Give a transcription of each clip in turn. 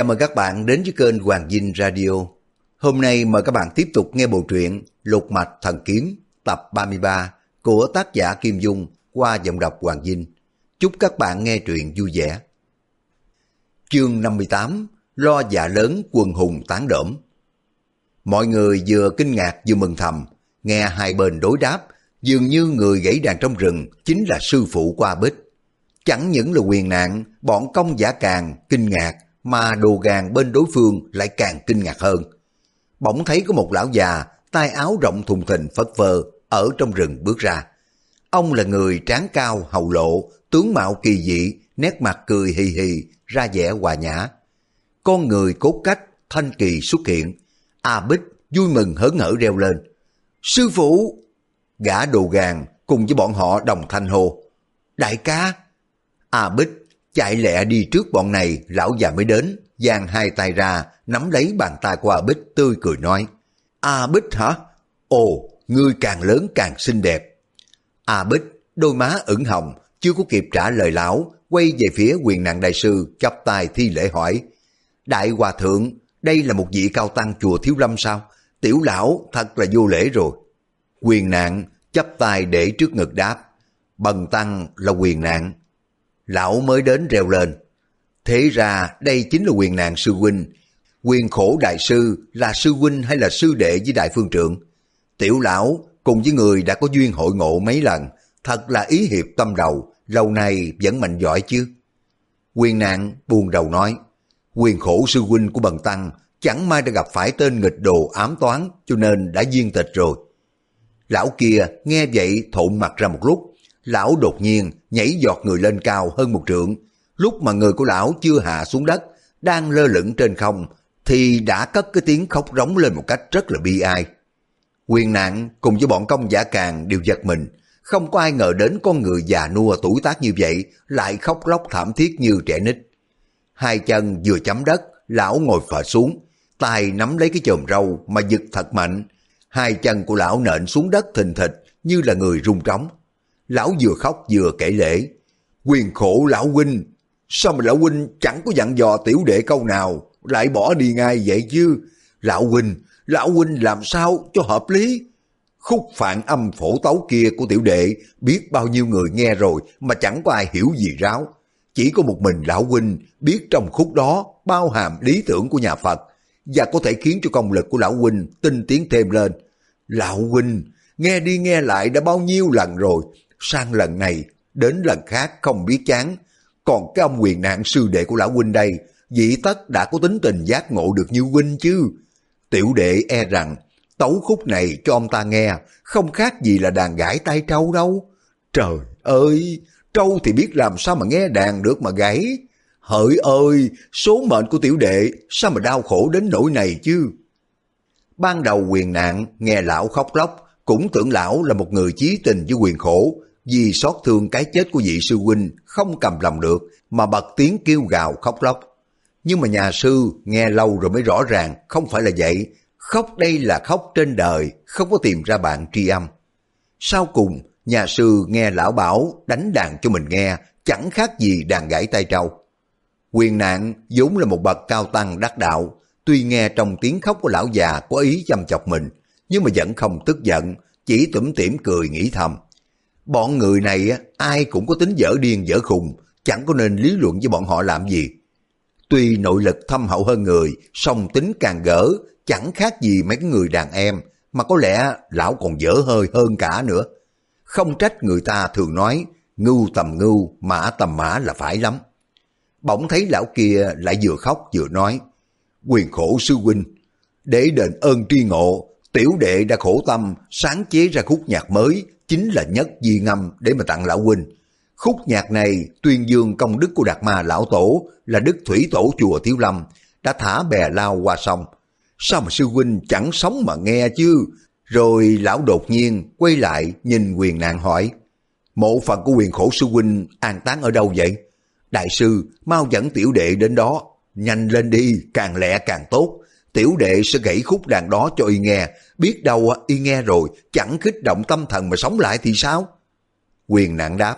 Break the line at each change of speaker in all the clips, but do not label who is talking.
Chào mừng các bạn đến với kênh Hoàng Dinh Radio. Hôm nay mời các bạn tiếp tục nghe bộ truyện Lục Mạch Thần Kiếm tập 33 của tác giả Kim Dung qua giọng đọc Hoàng Dinh. Chúc các bạn nghe truyện vui vẻ. Chương 58 Lo dạ lớn quần hùng tán đỡm Mọi người vừa kinh ngạc vừa mừng thầm, nghe hai bên đối đáp, dường như người gãy đàn trong rừng chính là sư phụ qua bích. Chẳng những là quyền nạn, bọn công giả càng kinh ngạc, mà đồ gàng bên đối phương lại càng kinh ngạc hơn. Bỗng thấy có một lão già, tay áo rộng thùng thình phất phơ, ở trong rừng bước ra. Ông là người tráng cao, hầu lộ, tướng mạo kỳ dị, nét mặt cười hì hì, ra vẻ hòa nhã. Con người cốt cách, thanh kỳ xuất hiện. A Bích vui mừng hớn hở reo lên. Sư phụ! Gã đồ gàng cùng với bọn họ đồng thanh hô. Đại ca! A Bích chạy lẹ đi trước bọn này, lão già mới đến, giang hai tay ra, nắm lấy bàn tay của A Bích tươi cười nói. A Bích hả? Ồ, ngươi càng lớn càng xinh đẹp. A Bích, đôi má ửng hồng, chưa có kịp trả lời lão, quay về phía quyền nạn đại sư, chắp tay thi lễ hỏi. Đại hòa thượng, đây là một vị cao tăng chùa Thiếu Lâm sao? Tiểu lão thật là vô lễ rồi. Quyền nạn chắp tay để trước ngực đáp. Bần tăng là quyền nạn. Lão mới đến reo lên. Thế ra đây chính là quyền nạn sư huynh. Quyền khổ đại sư là sư huynh hay là sư đệ với đại phương trượng? Tiểu lão cùng với người đã có duyên hội ngộ mấy lần, thật là ý hiệp tâm đầu, lâu nay vẫn mạnh giỏi chứ. Quyền nạn buồn đầu nói, quyền khổ sư huynh của bần tăng chẳng may đã gặp phải tên nghịch đồ ám toán cho nên đã duyên tịch rồi. Lão kia nghe vậy thộn mặt ra một lúc, lão đột nhiên nhảy giọt người lên cao hơn một trượng. Lúc mà người của lão chưa hạ xuống đất, đang lơ lửng trên không, thì đã cất cái tiếng khóc rống lên một cách rất là bi ai. Quyền nạn cùng với bọn công giả càng đều giật mình, không có ai ngờ đến con người già nua tuổi tác như vậy lại khóc lóc thảm thiết như trẻ nít. Hai chân vừa chấm đất, lão ngồi phở xuống, tay nắm lấy cái chòm râu mà giật thật mạnh. Hai chân của lão nện xuống đất thình thịch như là người rung trống. Lão vừa khóc vừa kể lễ. Quyền khổ lão huynh, sao mà lão huynh chẳng có dặn dò tiểu đệ câu nào, lại bỏ đi ngay vậy chứ? Lão huynh, lão huynh làm sao cho hợp lý? Khúc phản âm phổ tấu kia của tiểu đệ biết bao nhiêu người nghe rồi mà chẳng có ai hiểu gì ráo. Chỉ có một mình lão huynh biết trong khúc đó bao hàm lý tưởng của nhà Phật và có thể khiến cho công lực của lão huynh tinh tiến thêm lên. Lão huynh nghe đi nghe lại đã bao nhiêu lần rồi, sang lần này đến lần khác không biết chán. Còn cái ông quyền nạn sư đệ của lão huynh đây, dĩ tất đã có tính tình giác ngộ được như huynh chứ. Tiểu đệ e rằng tấu khúc này cho ông ta nghe không khác gì là đàn gãi tay trâu đâu. Trời ơi, trâu thì biết làm sao mà nghe đàn được mà gãy. Hỡi ơi, số mệnh của tiểu đệ sao mà đau khổ đến nỗi này chứ. Ban đầu quyền nạn nghe lão khóc lóc cũng tưởng lão là một người chí tình với quyền khổ vì xót thương cái chết của vị sư huynh không cầm lòng được mà bật tiếng kêu gào khóc lóc. Nhưng mà nhà sư nghe lâu rồi mới rõ ràng không phải là vậy. Khóc đây là khóc trên đời, không có tìm ra bạn tri âm. Sau cùng, nhà sư nghe lão bảo đánh đàn cho mình nghe, chẳng khác gì đàn gãy tay trâu. Quyền nạn vốn là một bậc cao tăng đắc đạo, tuy nghe trong tiếng khóc của lão già có ý chăm chọc mình, nhưng mà vẫn không tức giận, chỉ tủm tỉm cười nghĩ thầm. Bọn người này ai cũng có tính dở điên dở khùng, chẳng có nên lý luận với bọn họ làm gì. Tuy nội lực thâm hậu hơn người, song tính càng gỡ, chẳng khác gì mấy người đàn em, mà có lẽ lão còn dở hơi hơn cả nữa. Không trách người ta thường nói, ngưu tầm ngưu, mã tầm mã là phải lắm. Bỗng thấy lão kia lại vừa khóc vừa nói, quyền khổ sư huynh, để đền ơn tri ngộ, tiểu đệ đã khổ tâm sáng chế ra khúc nhạc mới, chính là nhất di ngâm để mà tặng lão huynh. Khúc nhạc này tuyên dương công đức của Đạt Ma Lão Tổ là đức thủy tổ chùa Thiếu Lâm, đã thả bè lao qua sông. Sao mà sư huynh chẳng sống mà nghe chứ? Rồi lão đột nhiên quay lại nhìn quyền nạn hỏi, mộ phần của quyền khổ sư huynh an táng ở đâu vậy? Đại sư, mau dẫn tiểu đệ đến đó, nhanh lên đi, càng lẹ càng tốt. Tiểu đệ sẽ gãy khúc đàn đó cho y nghe, biết đâu y nghe rồi, chẳng kích động tâm thần mà sống lại thì sao? Quyền nạn đáp,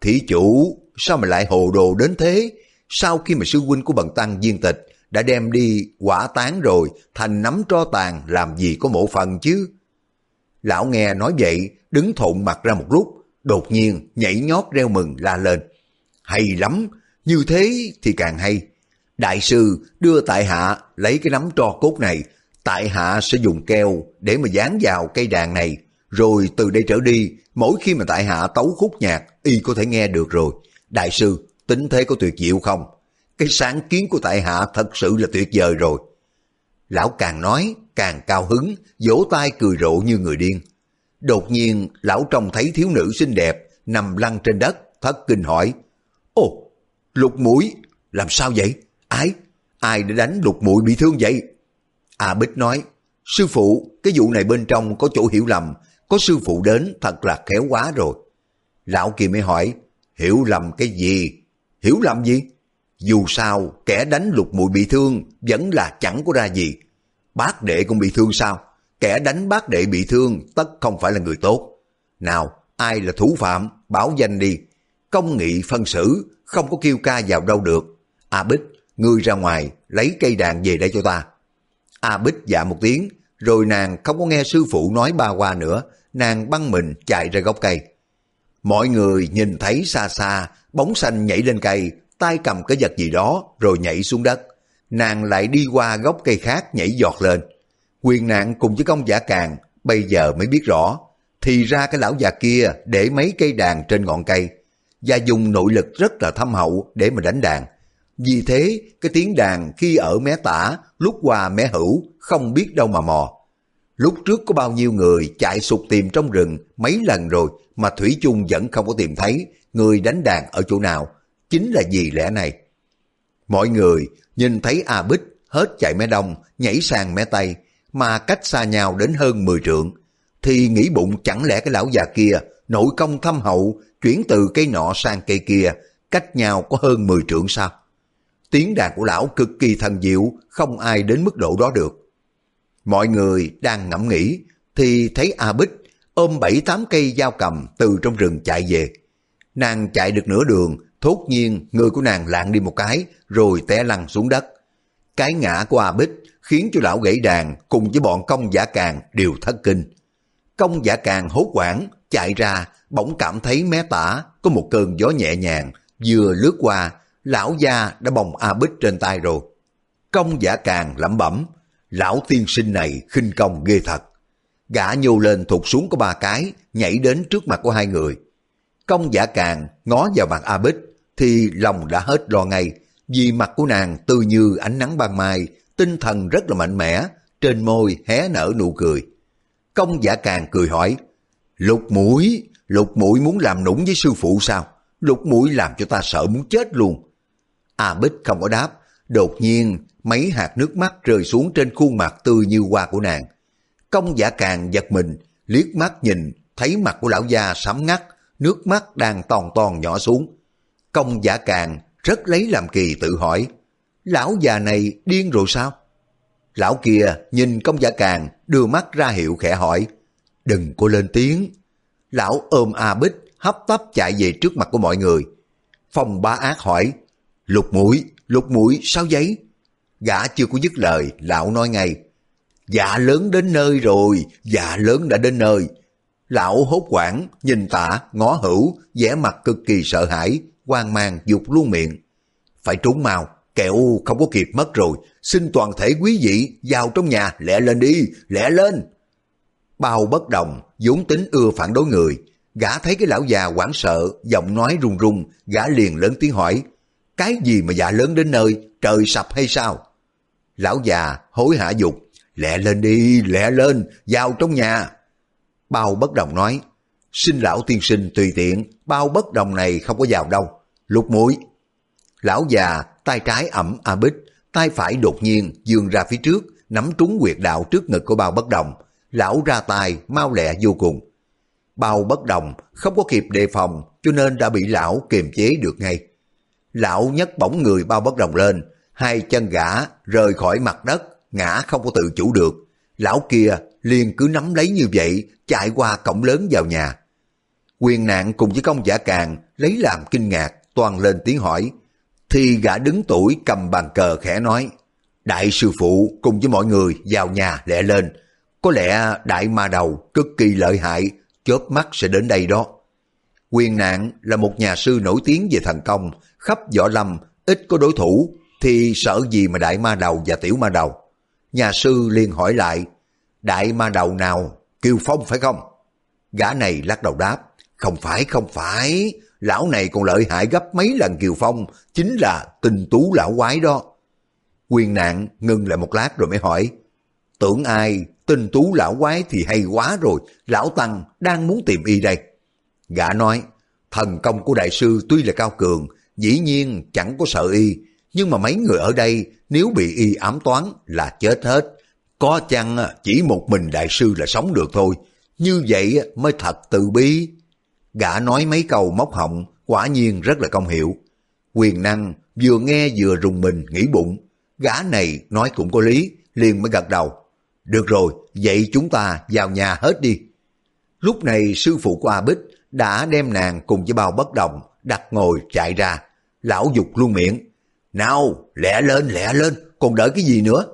thí chủ, sao mà lại hồ đồ đến thế? Sau khi mà sư huynh của bần tăng viên tịch, đã đem đi quả tán rồi, thành nắm tro tàn làm gì có mộ phần chứ. Lão nghe nói vậy, đứng thộn mặt ra một lúc, đột nhiên nhảy nhót reo mừng la lên. Hay lắm, như thế thì càng hay. Đại sư đưa tại hạ lấy cái nắm tro cốt này, tại hạ sẽ dùng keo để mà dán vào cây đàn này, rồi từ đây trở đi, mỗi khi mà tại hạ tấu khúc nhạc, y có thể nghe được rồi. Đại sư, tính thế có tuyệt diệu không? Cái sáng kiến của tại hạ thật sự là tuyệt vời rồi. Lão càng nói, càng cao hứng, vỗ tay cười rộ như người điên. Đột nhiên, lão trông thấy thiếu nữ xinh đẹp, nằm lăn trên đất, thất kinh hỏi. Ồ, lục mũi, làm sao vậy? Ai? Ai đã đánh lục mũi bị thương vậy? A Bích nói, sư phụ, cái vụ này bên trong có chỗ hiểu lầm, có sư phụ đến thật là khéo quá rồi. Lão kia mới hỏi, hiểu lầm cái gì? Hiểu lầm gì? Dù sao, kẻ đánh lục mũi bị thương vẫn là chẳng có ra gì. Bác đệ cũng bị thương sao? Kẻ đánh bác đệ bị thương tất không phải là người tốt. Nào, ai là thủ phạm, báo danh đi. Công nghị phân xử, không có kêu ca vào đâu được. A Bích, ngươi ra ngoài, lấy cây đàn về đây cho ta. A Bích dạ một tiếng, rồi nàng không có nghe sư phụ nói ba qua nữa, nàng băng mình chạy ra gốc cây. Mọi người nhìn thấy xa xa, bóng xanh nhảy lên cây, tay cầm cái vật gì đó, rồi nhảy xuống đất. Nàng lại đi qua gốc cây khác nhảy giọt lên. Quyền nạn cùng với công giả càng, bây giờ mới biết rõ. Thì ra cái lão già kia để mấy cây đàn trên ngọn cây, và dùng nội lực rất là thâm hậu để mà đánh đàn. Vì thế, cái tiếng đàn khi ở mé tả, lúc qua mé hữu, không biết đâu mà mò. Lúc trước có bao nhiêu người chạy sụt tìm trong rừng mấy lần rồi mà Thủy chung vẫn không có tìm thấy người đánh đàn ở chỗ nào. Chính là vì lẽ này. Mọi người nhìn thấy A Bích hết chạy mé đông, nhảy sang mé tây, mà cách xa nhau đến hơn 10 trượng. Thì nghĩ bụng chẳng lẽ cái lão già kia nội công thâm hậu chuyển từ cây nọ sang cây kia cách nhau có hơn 10 trượng sao? Tiếng đàn của lão cực kỳ thần diệu, không ai đến mức độ đó được. Mọi người đang ngẫm nghĩ, thì thấy A Bích ôm bảy tám cây dao cầm từ trong rừng chạy về. Nàng chạy được nửa đường, thốt nhiên người của nàng lạng đi một cái, rồi té lăn xuống đất. Cái ngã của A Bích khiến cho lão gãy đàn cùng với bọn công giả càng đều thất kinh. Công giả càng hốt quảng, chạy ra, bỗng cảm thấy mé tả có một cơn gió nhẹ nhàng, vừa lướt qua, lão gia đã bồng A Bích trên tay rồi. Công giả càng lẩm bẩm, lão tiên sinh này khinh công ghê thật. Gã nhô lên thụt xuống có ba cái, nhảy đến trước mặt của hai người. Công giả càng ngó vào mặt A Bích, thì lòng đã hết lo ngay, vì mặt của nàng tươi như ánh nắng ban mai, tinh thần rất là mạnh mẽ, trên môi hé nở nụ cười. Công giả càng cười hỏi, lục mũi, lục mũi muốn làm nũng với sư phụ sao? Lục mũi làm cho ta sợ muốn chết luôn. A Bích không có đáp, đột nhiên mấy hạt nước mắt rơi xuống trên khuôn mặt tươi như hoa của nàng. Công giả càng giật mình, liếc mắt nhìn, thấy mặt của lão gia sắm ngắt, nước mắt đang toàn toàn nhỏ xuống. Công giả càng rất lấy làm kỳ tự hỏi, lão già này điên rồi sao? Lão kia nhìn công giả càng đưa mắt ra hiệu khẽ hỏi, đừng có lên tiếng. Lão ôm A Bích hấp tấp chạy về trước mặt của mọi người. phòng ba ác hỏi, lục mũi, lục mũi sao giấy? Gã chưa có dứt lời, lão nói ngay, dạ lớn đến nơi rồi, dạ lớn đã đến nơi. Lão hốt quảng, nhìn tả, ngó hữu, vẻ mặt cực kỳ sợ hãi, hoang mang dục luôn miệng. Phải trốn mau, kẹo không có kịp mất rồi, xin toàn thể quý vị vào trong nhà, lẹ lên đi, lẹ lên. Bao bất đồng, vốn tính ưa phản đối người, gã thấy cái lão già hoảng sợ, giọng nói run run, gã liền lớn tiếng hỏi, cái gì mà dạ lớn đến nơi, trời sập hay sao? Lão già hối hả dục, lẹ lên đi, lẹ lên, vào trong nhà. Bao bất đồng nói, xin lão tiên sinh tùy tiện, bao bất đồng này không có vào đâu, lục mũi. Lão già tay trái ẩm a bích, tay phải đột nhiên dường ra phía trước, nắm trúng quyệt đạo trước ngực của bao bất đồng. Lão ra tay mau lẹ vô cùng. Bao bất đồng không có kịp đề phòng cho nên đã bị lão kiềm chế được ngay. Lão nhất bỗng người bao bất đồng lên, hai chân gã rời khỏi mặt đất, ngã không có tự chủ được. Lão kia liền cứ nắm lấy như vậy, chạy qua cổng lớn vào nhà. Quyền nạn cùng với công giả càng lấy làm kinh ngạc, toàn lên tiếng hỏi. Thì gã đứng tuổi cầm bàn cờ khẽ nói, Đại sư phụ cùng với mọi người vào nhà lẹ lên. Có lẽ đại ma đầu cực kỳ lợi hại, chớp mắt sẽ đến đây đó. Quyền nạn là một nhà sư nổi tiếng về thần công, khắp võ lâm, ít có đối thủ, thì sợ gì mà đại ma đầu và tiểu ma đầu. Nhà sư liền hỏi lại, đại ma đầu nào, Kiều Phong phải không? Gã này lắc đầu đáp, không phải, không phải, lão này còn lợi hại gấp mấy lần Kiều Phong, chính là tình tú lão quái đó. Quyền nạn ngưng lại một lát rồi mới hỏi, tưởng ai, tình tú lão quái thì hay quá rồi, lão Tăng đang muốn tìm y đây. Gã nói, thần công của đại sư tuy là cao cường, dĩ nhiên chẳng có sợ y, nhưng mà mấy người ở đây nếu bị y ám toán là chết hết. Có chăng à, chỉ một mình đại sư là sống được thôi, như vậy à, mới thật tự bi. Gã nói mấy câu móc họng, quả nhiên rất là công hiệu. Quyền năng vừa nghe vừa rùng mình nghĩ bụng, gã này nói cũng có lý, liền mới gật đầu. Được rồi, vậy chúng ta vào nhà hết đi. Lúc này sư phụ của A Bích đã đem nàng cùng với bao bất đồng đặt ngồi chạy ra. Lão dục luôn miệng. Nào, lẹ lên, lẹ lên, còn đợi cái gì nữa?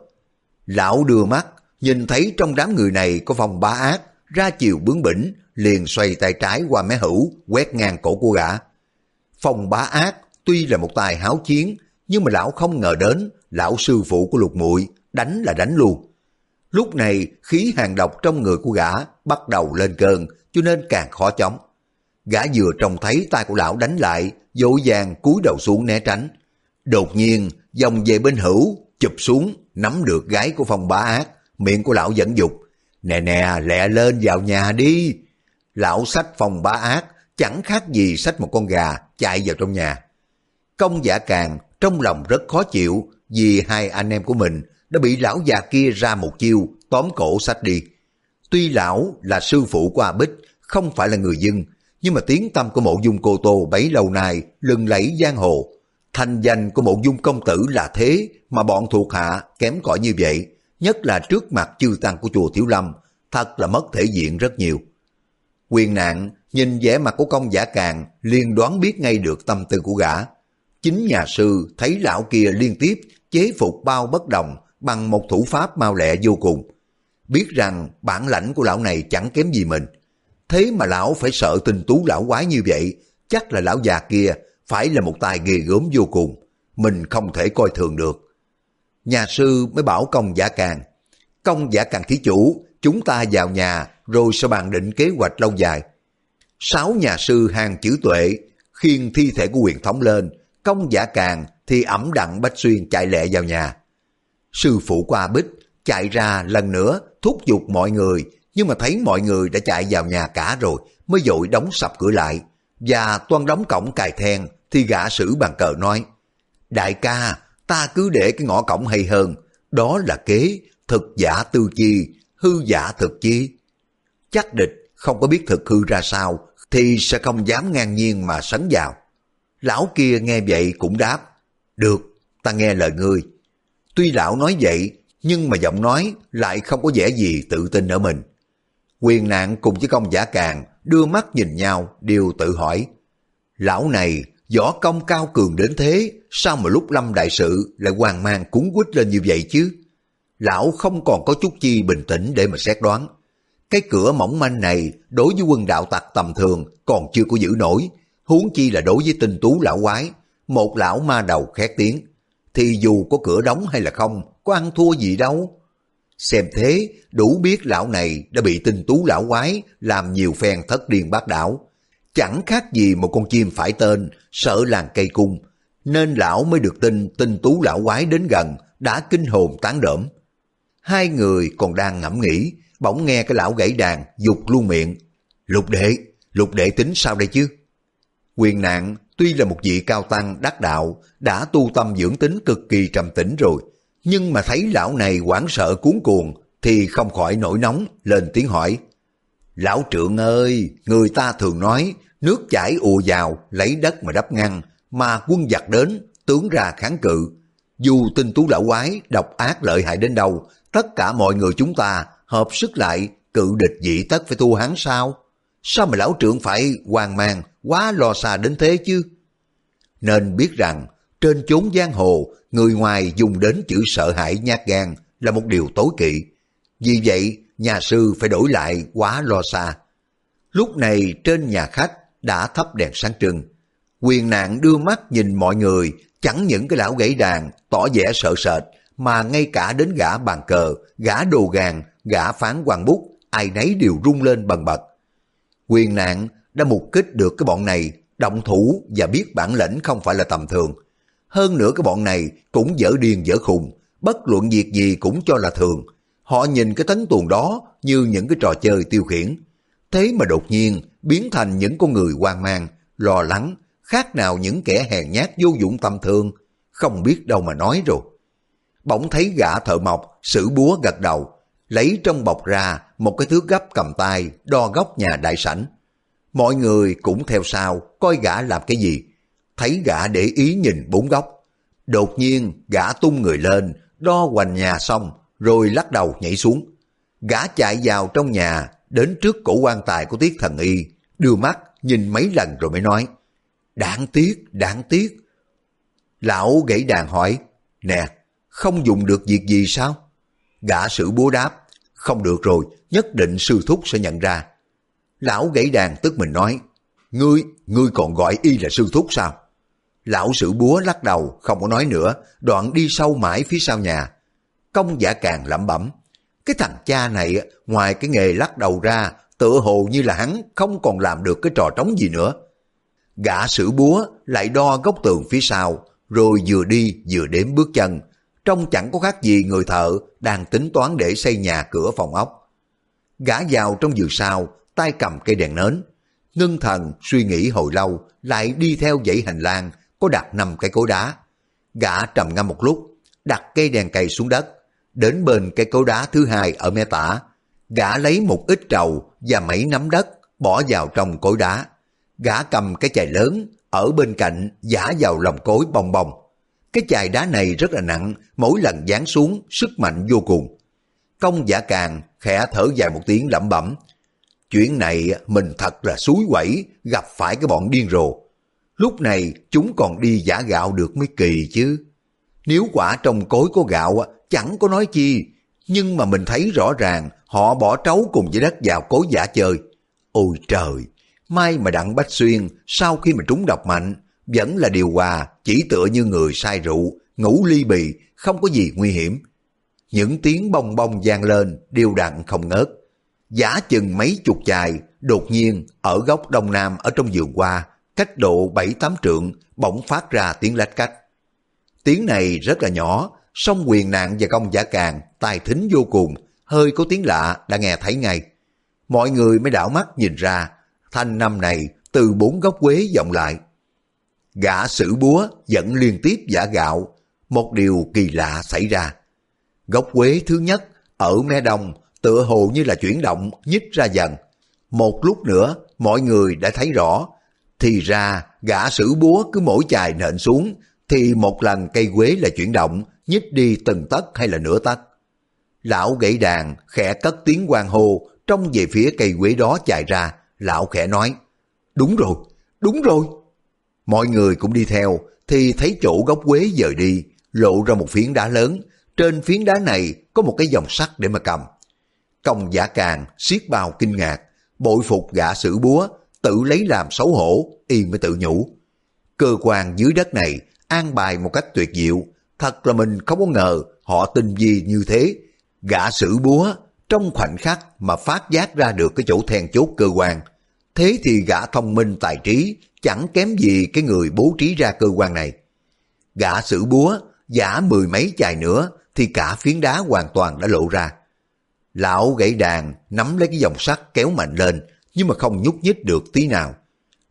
Lão đưa mắt, nhìn thấy trong đám người này có vòng bá ác, ra chiều bướng bỉnh, liền xoay tay trái qua mé hữu, quét ngang cổ của gã. Phong bá ác tuy là một tài háo chiến, nhưng mà lão không ngờ đến, lão sư phụ của lục muội đánh là đánh luôn. Lúc này khí hàng độc trong người của gã bắt đầu lên cơn, cho nên càng khó chống. Gã vừa trông thấy tay của lão đánh lại, dội vàng cúi đầu xuống né tránh. Đột nhiên, dòng về bên hữu, chụp xuống, nắm được gái của phong bá ác, miệng của lão dẫn dục. Nè nè, lẹ lên vào nhà đi. Lão sách phong bá ác, chẳng khác gì sách một con gà chạy vào trong nhà. Công giả càng trong lòng rất khó chịu vì hai anh em của mình đã bị lão già kia ra một chiêu tóm cổ sách đi. Tuy lão là sư phụ của A Bích, không phải là người dân, nhưng mà tiếng tâm của mộ dung cô tô bấy lâu nay lừng lẫy giang hồ. Thành danh của mộ dung công tử là thế mà bọn thuộc hạ kém cỏi như vậy, nhất là trước mặt chư tăng của chùa Thiếu Lâm, thật là mất thể diện rất nhiều. Quyền nạn nhìn vẻ mặt của công giả càng liền đoán biết ngay được tâm tư của gã. Chính nhà sư thấy lão kia liên tiếp chế phục bao bất đồng bằng một thủ pháp mau lẹ vô cùng. Biết rằng bản lãnh của lão này chẳng kém gì mình. Thế mà lão phải sợ tình tú lão quái như vậy, chắc là lão già kia phải là một tài ghê gớm vô cùng. Mình không thể coi thường được. Nhà sư mới bảo công giả càng. Công giả càng thí chủ, chúng ta vào nhà rồi sẽ bàn định kế hoạch lâu dài. Sáu nhà sư hàng chữ tuệ khiêng thi thể của quyền thống lên, công giả càng thì ẩm đặng Bách Xuyên chạy lẹ vào nhà. Sư phụ qua Bích chạy ra lần nữa thúc giục mọi người nhưng mà thấy mọi người đã chạy vào nhà cả rồi mới dội đóng sập cửa lại và toan đóng cổng cài then thì gã sử bàn cờ nói Đại ca, ta cứ để cái ngõ cổng hay hơn, đó là kế, thực giả tư chi, hư giả thực chi. Chắc địch không có biết thực hư ra sao thì sẽ không dám ngang nhiên mà sấn vào. Lão kia nghe vậy cũng đáp, được, ta nghe lời ngươi. Tuy lão nói vậy, nhưng mà giọng nói lại không có vẻ gì tự tin ở mình. Quyền nạn cùng với công giả càng đưa mắt nhìn nhau đều tự hỏi. Lão này võ công cao cường đến thế, sao mà lúc lâm đại sự lại hoang mang cúng quýt lên như vậy chứ? Lão không còn có chút chi bình tĩnh để mà xét đoán. Cái cửa mỏng manh này đối với quân đạo tặc tầm thường còn chưa có giữ nổi, huống chi là đối với tinh tú lão quái, một lão ma đầu khét tiếng, thì dù có cửa đóng hay là không, có ăn thua gì đâu. Xem thế, đủ biết lão này đã bị tinh tú lão quái làm nhiều phen thất điên bác đảo. Chẳng khác gì một con chim phải tên, sợ làng cây cung, nên lão mới được tin tinh tú lão quái đến gần, đã kinh hồn tán đỡm. Hai người còn đang ngẫm nghĩ, bỗng nghe cái lão gãy đàn, dục luôn miệng. Lục đệ, lục đệ tính sao đây chứ? Quyền nạn tuy là một vị cao tăng đắc đạo, đã tu tâm dưỡng tính cực kỳ trầm tĩnh rồi, nhưng mà thấy lão này hoảng sợ cuốn cuồng thì không khỏi nổi nóng, lên tiếng hỏi. Lão trượng ơi, người ta thường nói, nước chảy ùa vào, lấy đất mà đắp ngăn, mà quân giặc đến, tướng ra kháng cự. Dù tinh tú lão quái, độc ác lợi hại đến đâu, tất cả mọi người chúng ta hợp sức lại, cự địch dị tất phải thu hắn sao? Sao mà lão trưởng phải hoang mang, quá lo xa đến thế chứ? Nên biết rằng, trên chốn giang hồ, người ngoài dùng đến chữ sợ hãi nhát gan là một điều tối kỵ. Vì vậy, nhà sư phải đổi lại quá lo xa. Lúc này trên nhà khách đã thắp đèn sáng trưng. Quyền nạn đưa mắt nhìn mọi người, chẳng những cái lão gãy đàn tỏ vẻ sợ sệt, mà ngay cả đến gã bàn cờ, gã đồ gàn, gã phán quan bút, ai nấy đều rung lên bần bật. Quyền nạn đã mục kích được cái bọn này, động thủ và biết bản lĩnh không phải là tầm thường. Hơn nữa cái bọn này cũng dở điên dở khùng, bất luận việc gì cũng cho là thường. Họ nhìn cái tấn tuồng đó như những cái trò chơi tiêu khiển. Thế mà đột nhiên biến thành những con người hoang mang, lo lắng, khác nào những kẻ hèn nhát vô dụng tâm thương, không biết đâu mà nói rồi. Bỗng thấy gã thợ mộc, sử búa gật đầu, lấy trong bọc ra một cái thước gấp cầm tay đo góc nhà đại sảnh. Mọi người cũng theo sau, coi gã làm cái gì. Thấy gã để ý nhìn bốn góc. Đột nhiên gã tung người lên, đo hoành nhà xong, rồi lắc đầu nhảy xuống. Gã chạy vào trong nhà, đến trước cổ quan tài của Tiết Thần Y, đưa mắt nhìn mấy lần rồi mới nói, Đáng tiếc, đáng tiếc. Lão gãy đàn hỏi, Nè, không dùng được việc gì sao? Gã sử búa đáp, không được rồi, nhất định sư thúc sẽ nhận ra. Lão gãy đàn tức mình nói, ngươi, ngươi còn gọi y là sư thúc sao? Lão sử búa lắc đầu, không có nói nữa, đoạn đi sâu mãi phía sau nhà. Công giả càng lẩm bẩm, cái thằng cha này ngoài cái nghề lắc đầu ra, tựa hồ như là hắn không còn làm được cái trò trống gì nữa. Gã sử búa lại đo góc tường phía sau, rồi vừa đi vừa đếm bước chân, trông chẳng có khác gì người thợ đang tính toán để xây nhà cửa phòng ốc. Gã vào trong giường sau, tay cầm cây đèn nến. Ngưng thần suy nghĩ hồi lâu, lại đi theo dãy hành lang, có đặt năm cây cối đá. Gã trầm ngâm một lúc, đặt cây đèn cày xuống đất, đến bên cây cối đá thứ hai ở mé tả. Gã lấy một ít trầu và mấy nắm đất, bỏ vào trong cối đá. Gã cầm cái chày lớn, ở bên cạnh giả vào lòng cối bong bong. Cái chài đá này rất là nặng, mỗi lần giáng xuống sức mạnh vô cùng. Công giả càng khẽ thở dài một tiếng lẩm bẩm. Chuyện này mình thật là suối quẩy, gặp phải cái bọn điên rồ. Lúc này chúng còn đi giả gạo được mới kỳ chứ. Nếu quả trong cối có gạo chẳng có nói chi, nhưng mà mình thấy rõ ràng họ bỏ trấu cùng với đất vào cối giả chơi. Ôi trời, may mà Đặng Bách Xuyên sau khi mà trúng độc mạnh vẫn là điều hòa chỉ tựa như người say rượu, ngủ ly bì, không có gì nguy hiểm. Những tiếng bong bong vang lên, đều đặn không ngớt. Giả chừng mấy chục chài, đột nhiên ở góc đông nam ở trong vườn hoa, cách độ bảy tám trượng, bỗng phát ra tiếng lách cách. Tiếng này rất là nhỏ, song quyền nạn và công giả càng, tài thính vô cùng, hơi có tiếng lạ đã nghe thấy ngay. Mọi người mới đảo mắt nhìn ra, thanh năm này từ bốn góc quế vọng lại. Gã sử búa dẫn liên tiếp giả gạo, một điều kỳ lạ xảy ra. Gốc quế thứ nhất ở me đồng tựa hồ như là chuyển động nhích ra dần. Một lúc nữa mọi người đã thấy rõ, thì ra gã sử búa cứ mỗi chài nện xuống thì một lần cây quế là chuyển động nhích đi từng tấc hay là nửa tấc. Lão gãy đàn khẽ cất tiếng quan hô trong về phía cây quế đó chạy ra, lão khẽ nói, đúng rồi, đúng rồi. Mọi người cũng đi theo, thì thấy chỗ gốc quế dời đi, lộ ra một phiến đá lớn, trên phiến đá này có một cái dòng sắt để mà cầm. Công giả càng, siết bao kinh ngạc, bội phục gã sử búa, tự lấy làm xấu hổ, y mới tự nhủ. Cơ quan dưới đất này an bài một cách tuyệt diệu, thật là mình không có ngờ họ tin gì như thế. Gã sử búa trong khoảnh khắc mà phát giác ra được cái chỗ then chốt cơ quan. Thế thì gã thông minh tài trí chẳng kém gì cái người bố trí ra cơ quan này. Gã sử búa giả mười mấy chài nữa thì cả phiến đá hoàn toàn đã lộ ra. Lão gãy đàn nắm lấy cái dòng sắt kéo mạnh lên nhưng mà không nhúc nhích được tí nào.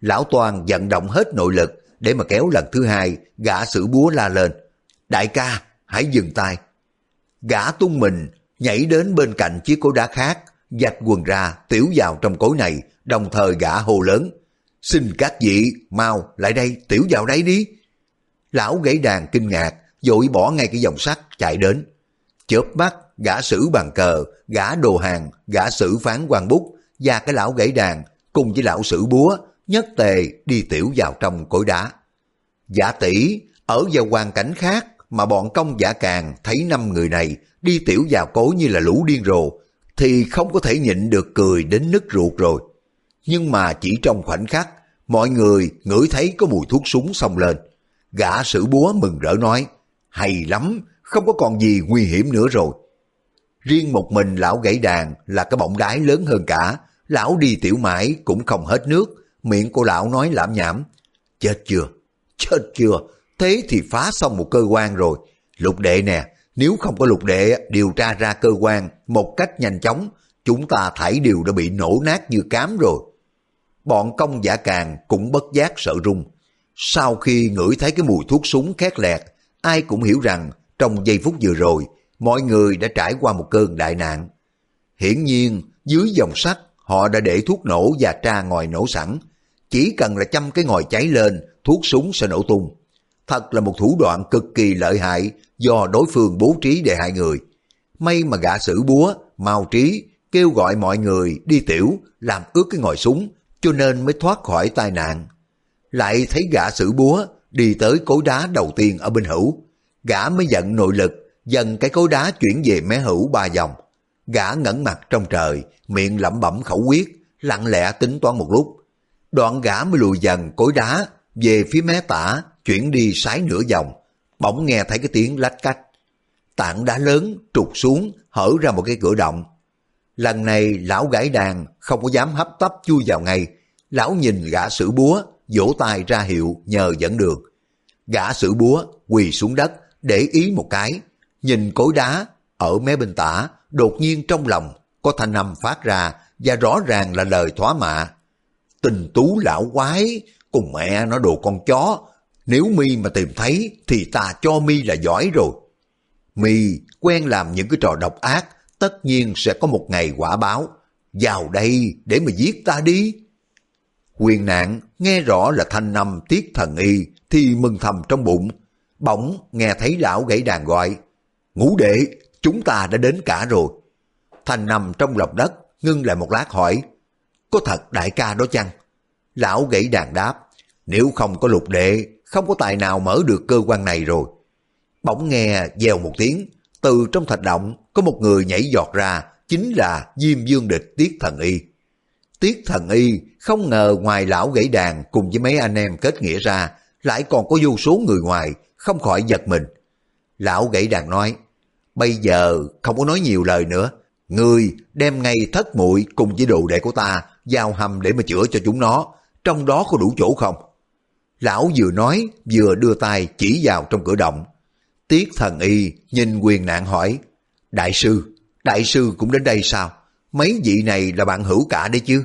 Lão Toàn vận động hết nội lực để mà kéo lần thứ hai gã sử búa la lên. Đại ca, hãy dừng tay. Gã tung mình nhảy đến bên cạnh chiếc cối đá khác, dạch quần ra tiểu vào trong cối này, đồng thời gã hô lớn. Xin các vị, mau lại đây, tiểu vào đây đi. Lão gãy đàn kinh ngạc, dội bỏ ngay cái dòng sắt chạy đến. Chớp mắt, gã sử bàn cờ, gã đồ hàng, gã sử phán quan bút và cái lão gãy đàn cùng với lão sử búa nhất tề đi tiểu vào trong cối đá. Giả tỷ Ở vào hoàn cảnh khác mà bọn công giả càng thấy năm người này đi tiểu vào cối như là lũ điên rồ, thì không có thể nhịn được cười đến nứt ruột rồi. Nhưng mà chỉ trong khoảnh khắc, mọi người ngửi thấy có mùi thuốc súng xông lên. Gã sử búa mừng rỡ nói, hay lắm, không có còn gì nguy hiểm nữa rồi. Riêng một mình lão gãy đàn là cái bọng đái lớn hơn cả, lão đi tiểu mãi cũng không hết nước, miệng của lão nói lảm nhảm. Chết chưa? Chết chưa? Thế thì phá xong một cơ quan rồi. Lục đệ nè, nếu không có lục đệ điều tra ra cơ quan một cách nhanh chóng, chúng ta thảy đều đã bị nổ nát như cám rồi. Bọn công giả càng cũng bất giác sợ run. Sau khi ngửi thấy cái mùi thuốc súng khét lẹt, ai cũng hiểu rằng trong giây phút vừa rồi, mọi người đã trải qua một cơn đại nạn. Hiển nhiên, dưới dòng sắt, họ đã để thuốc nổ và tra ngòi nổ sẵn. Chỉ cần là chăm cái ngòi cháy lên, thuốc súng sẽ nổ tung. Thật là một thủ đoạn cực kỳ lợi hại do đối phương bố trí để hại người. May mà gã sử búa, mau trí, kêu gọi mọi người đi tiểu, làm ướt cái ngòi súng, cho nên mới thoát khỏi tai nạn. Lại thấy gã sử búa đi tới cối đá đầu tiên ở bên hữu. Gã mới giận nội lực, dần cái cối đá chuyển về mé hữu ba vòng. Gã ngẩn mặt trong trời, miệng lẩm bẩm khẩu quyết, lặng lẽ tính toán một lúc. Đoạn gã mới lùi dần cối đá về phía mé tả, chuyển đi sái nửa vòng. Bỗng nghe thấy cái tiếng lách cách. Tảng đá lớn trục xuống, hở ra một cái cửa động. Lần này lão gãi đàn không có dám hấp tấp chui vào ngay. Lão nhìn gã sử búa, vỗ tay ra hiệu nhờ dẫn đường. Gã sử búa quỳ xuống đất để ý một cái, nhìn cối đá ở mé bên tả, đột nhiên trong lòng có thanh âm phát ra và rõ ràng là lời thoá mạ. Tình tú lão quái, cùng mẹ nó đồ con chó, nếu mi mà tìm thấy thì ta cho mi là giỏi rồi. Mi quen làm những cái trò độc ác, tất nhiên sẽ có một ngày quả báo. Vào đây để mà giết ta đi. Quyền nạn nghe rõ là thanh năm tiết thần y thì mừng thầm trong bụng. Bỗng nghe thấy lão gãy đàn gọi. Ngũ đệ, chúng ta đã đến cả rồi. thành nằm trong lòng đất, ngưng lại một lát hỏi. Có thật đại ca đó chăng? Lão gãy đàn đáp. Nếu không có lục đệ, không có tài nào mở được cơ quan này rồi. Bỗng nghe dèo một tiếng, từ trong thạch động có một người nhảy giọt ra, chính là Diêm Dương Địch Tiết Thần Y. Tiết Thần Y không ngờ ngoài lão gãy đàn cùng với mấy anh em kết nghĩa ra, lại còn có vô số người ngoài, không khỏi giật mình. Lão gãy đàn nói, bây giờ không có nói nhiều lời nữa, người đem ngay thất muội cùng với đồ đệ của ta giao hầm để mà chữa cho chúng nó, trong đó có đủ chỗ không? Lão vừa nói vừa đưa tay chỉ vào trong cửa động. Tiết thần y nhìn quyền nạn hỏi, Đại sư, đại sư cũng đến đây sao? Mấy vị này là bạn hữu cả đấy chứ?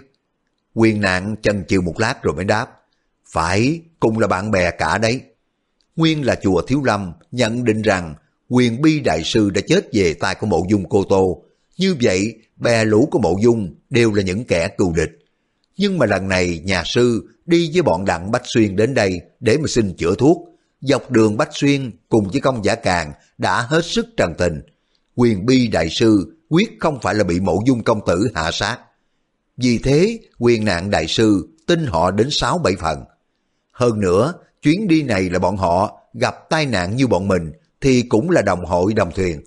Quyền nạn chần chừ một lát rồi mới đáp, Phải, cùng là bạn bè cả đấy. Nguyên là chùa Thiếu Lâm nhận định rằng quyền bi đại sư đã chết về tay của mộ dung cô Tô. Như vậy, bè lũ của mộ dung đều là những kẻ cừu địch. Nhưng mà lần này nhà sư đi với bọn đặng Bách Xuyên đến đây để mà xin chữa thuốc. Dọc đường Bách Xuyên cùng với công giả càng đã hết sức trần tình. Quyền bi đại sư quyết không phải là bị mộ dung công tử hạ sát. Vì thế, quyền nạn đại sư tin họ đến sáu bảy phần. Hơn nữa, chuyến đi này là bọn họ gặp tai nạn như bọn mình thì cũng là đồng hội đồng thuyền.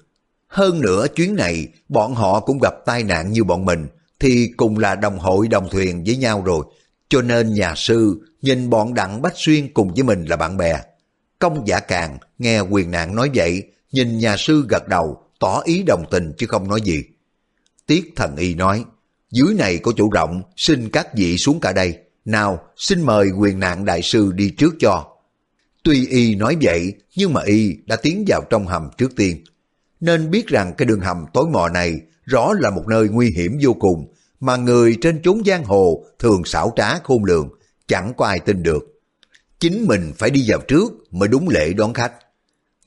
Hơn nữa chuyến này bọn họ cũng gặp tai nạn như bọn mình thì cùng là đồng hội đồng thuyền với nhau rồi. Cho nên nhà sư nhìn bọn Đặng Bách Xuyên cùng với mình là bạn bè. Công giả càng nghe quyền nạn nói vậy, nhìn nhà sư gật đầu, tỏ ý đồng tình chứ không nói gì. Tiết thần y nói, dưới này có chỗ rộng, xin các vị xuống cả đây. Nào, xin mời quyền nạn đại sư đi trước cho. Tuy y nói vậy, nhưng mà y đã tiến vào trong hầm trước tiên. Nên biết rằng cái đường hầm tối mò này rõ là một nơi nguy hiểm vô cùng, mà người trên chốn giang hồ thường xảo trá khôn lường, chẳng có ai tin được. Chính mình phải đi vào trước mới đúng lễ đón khách.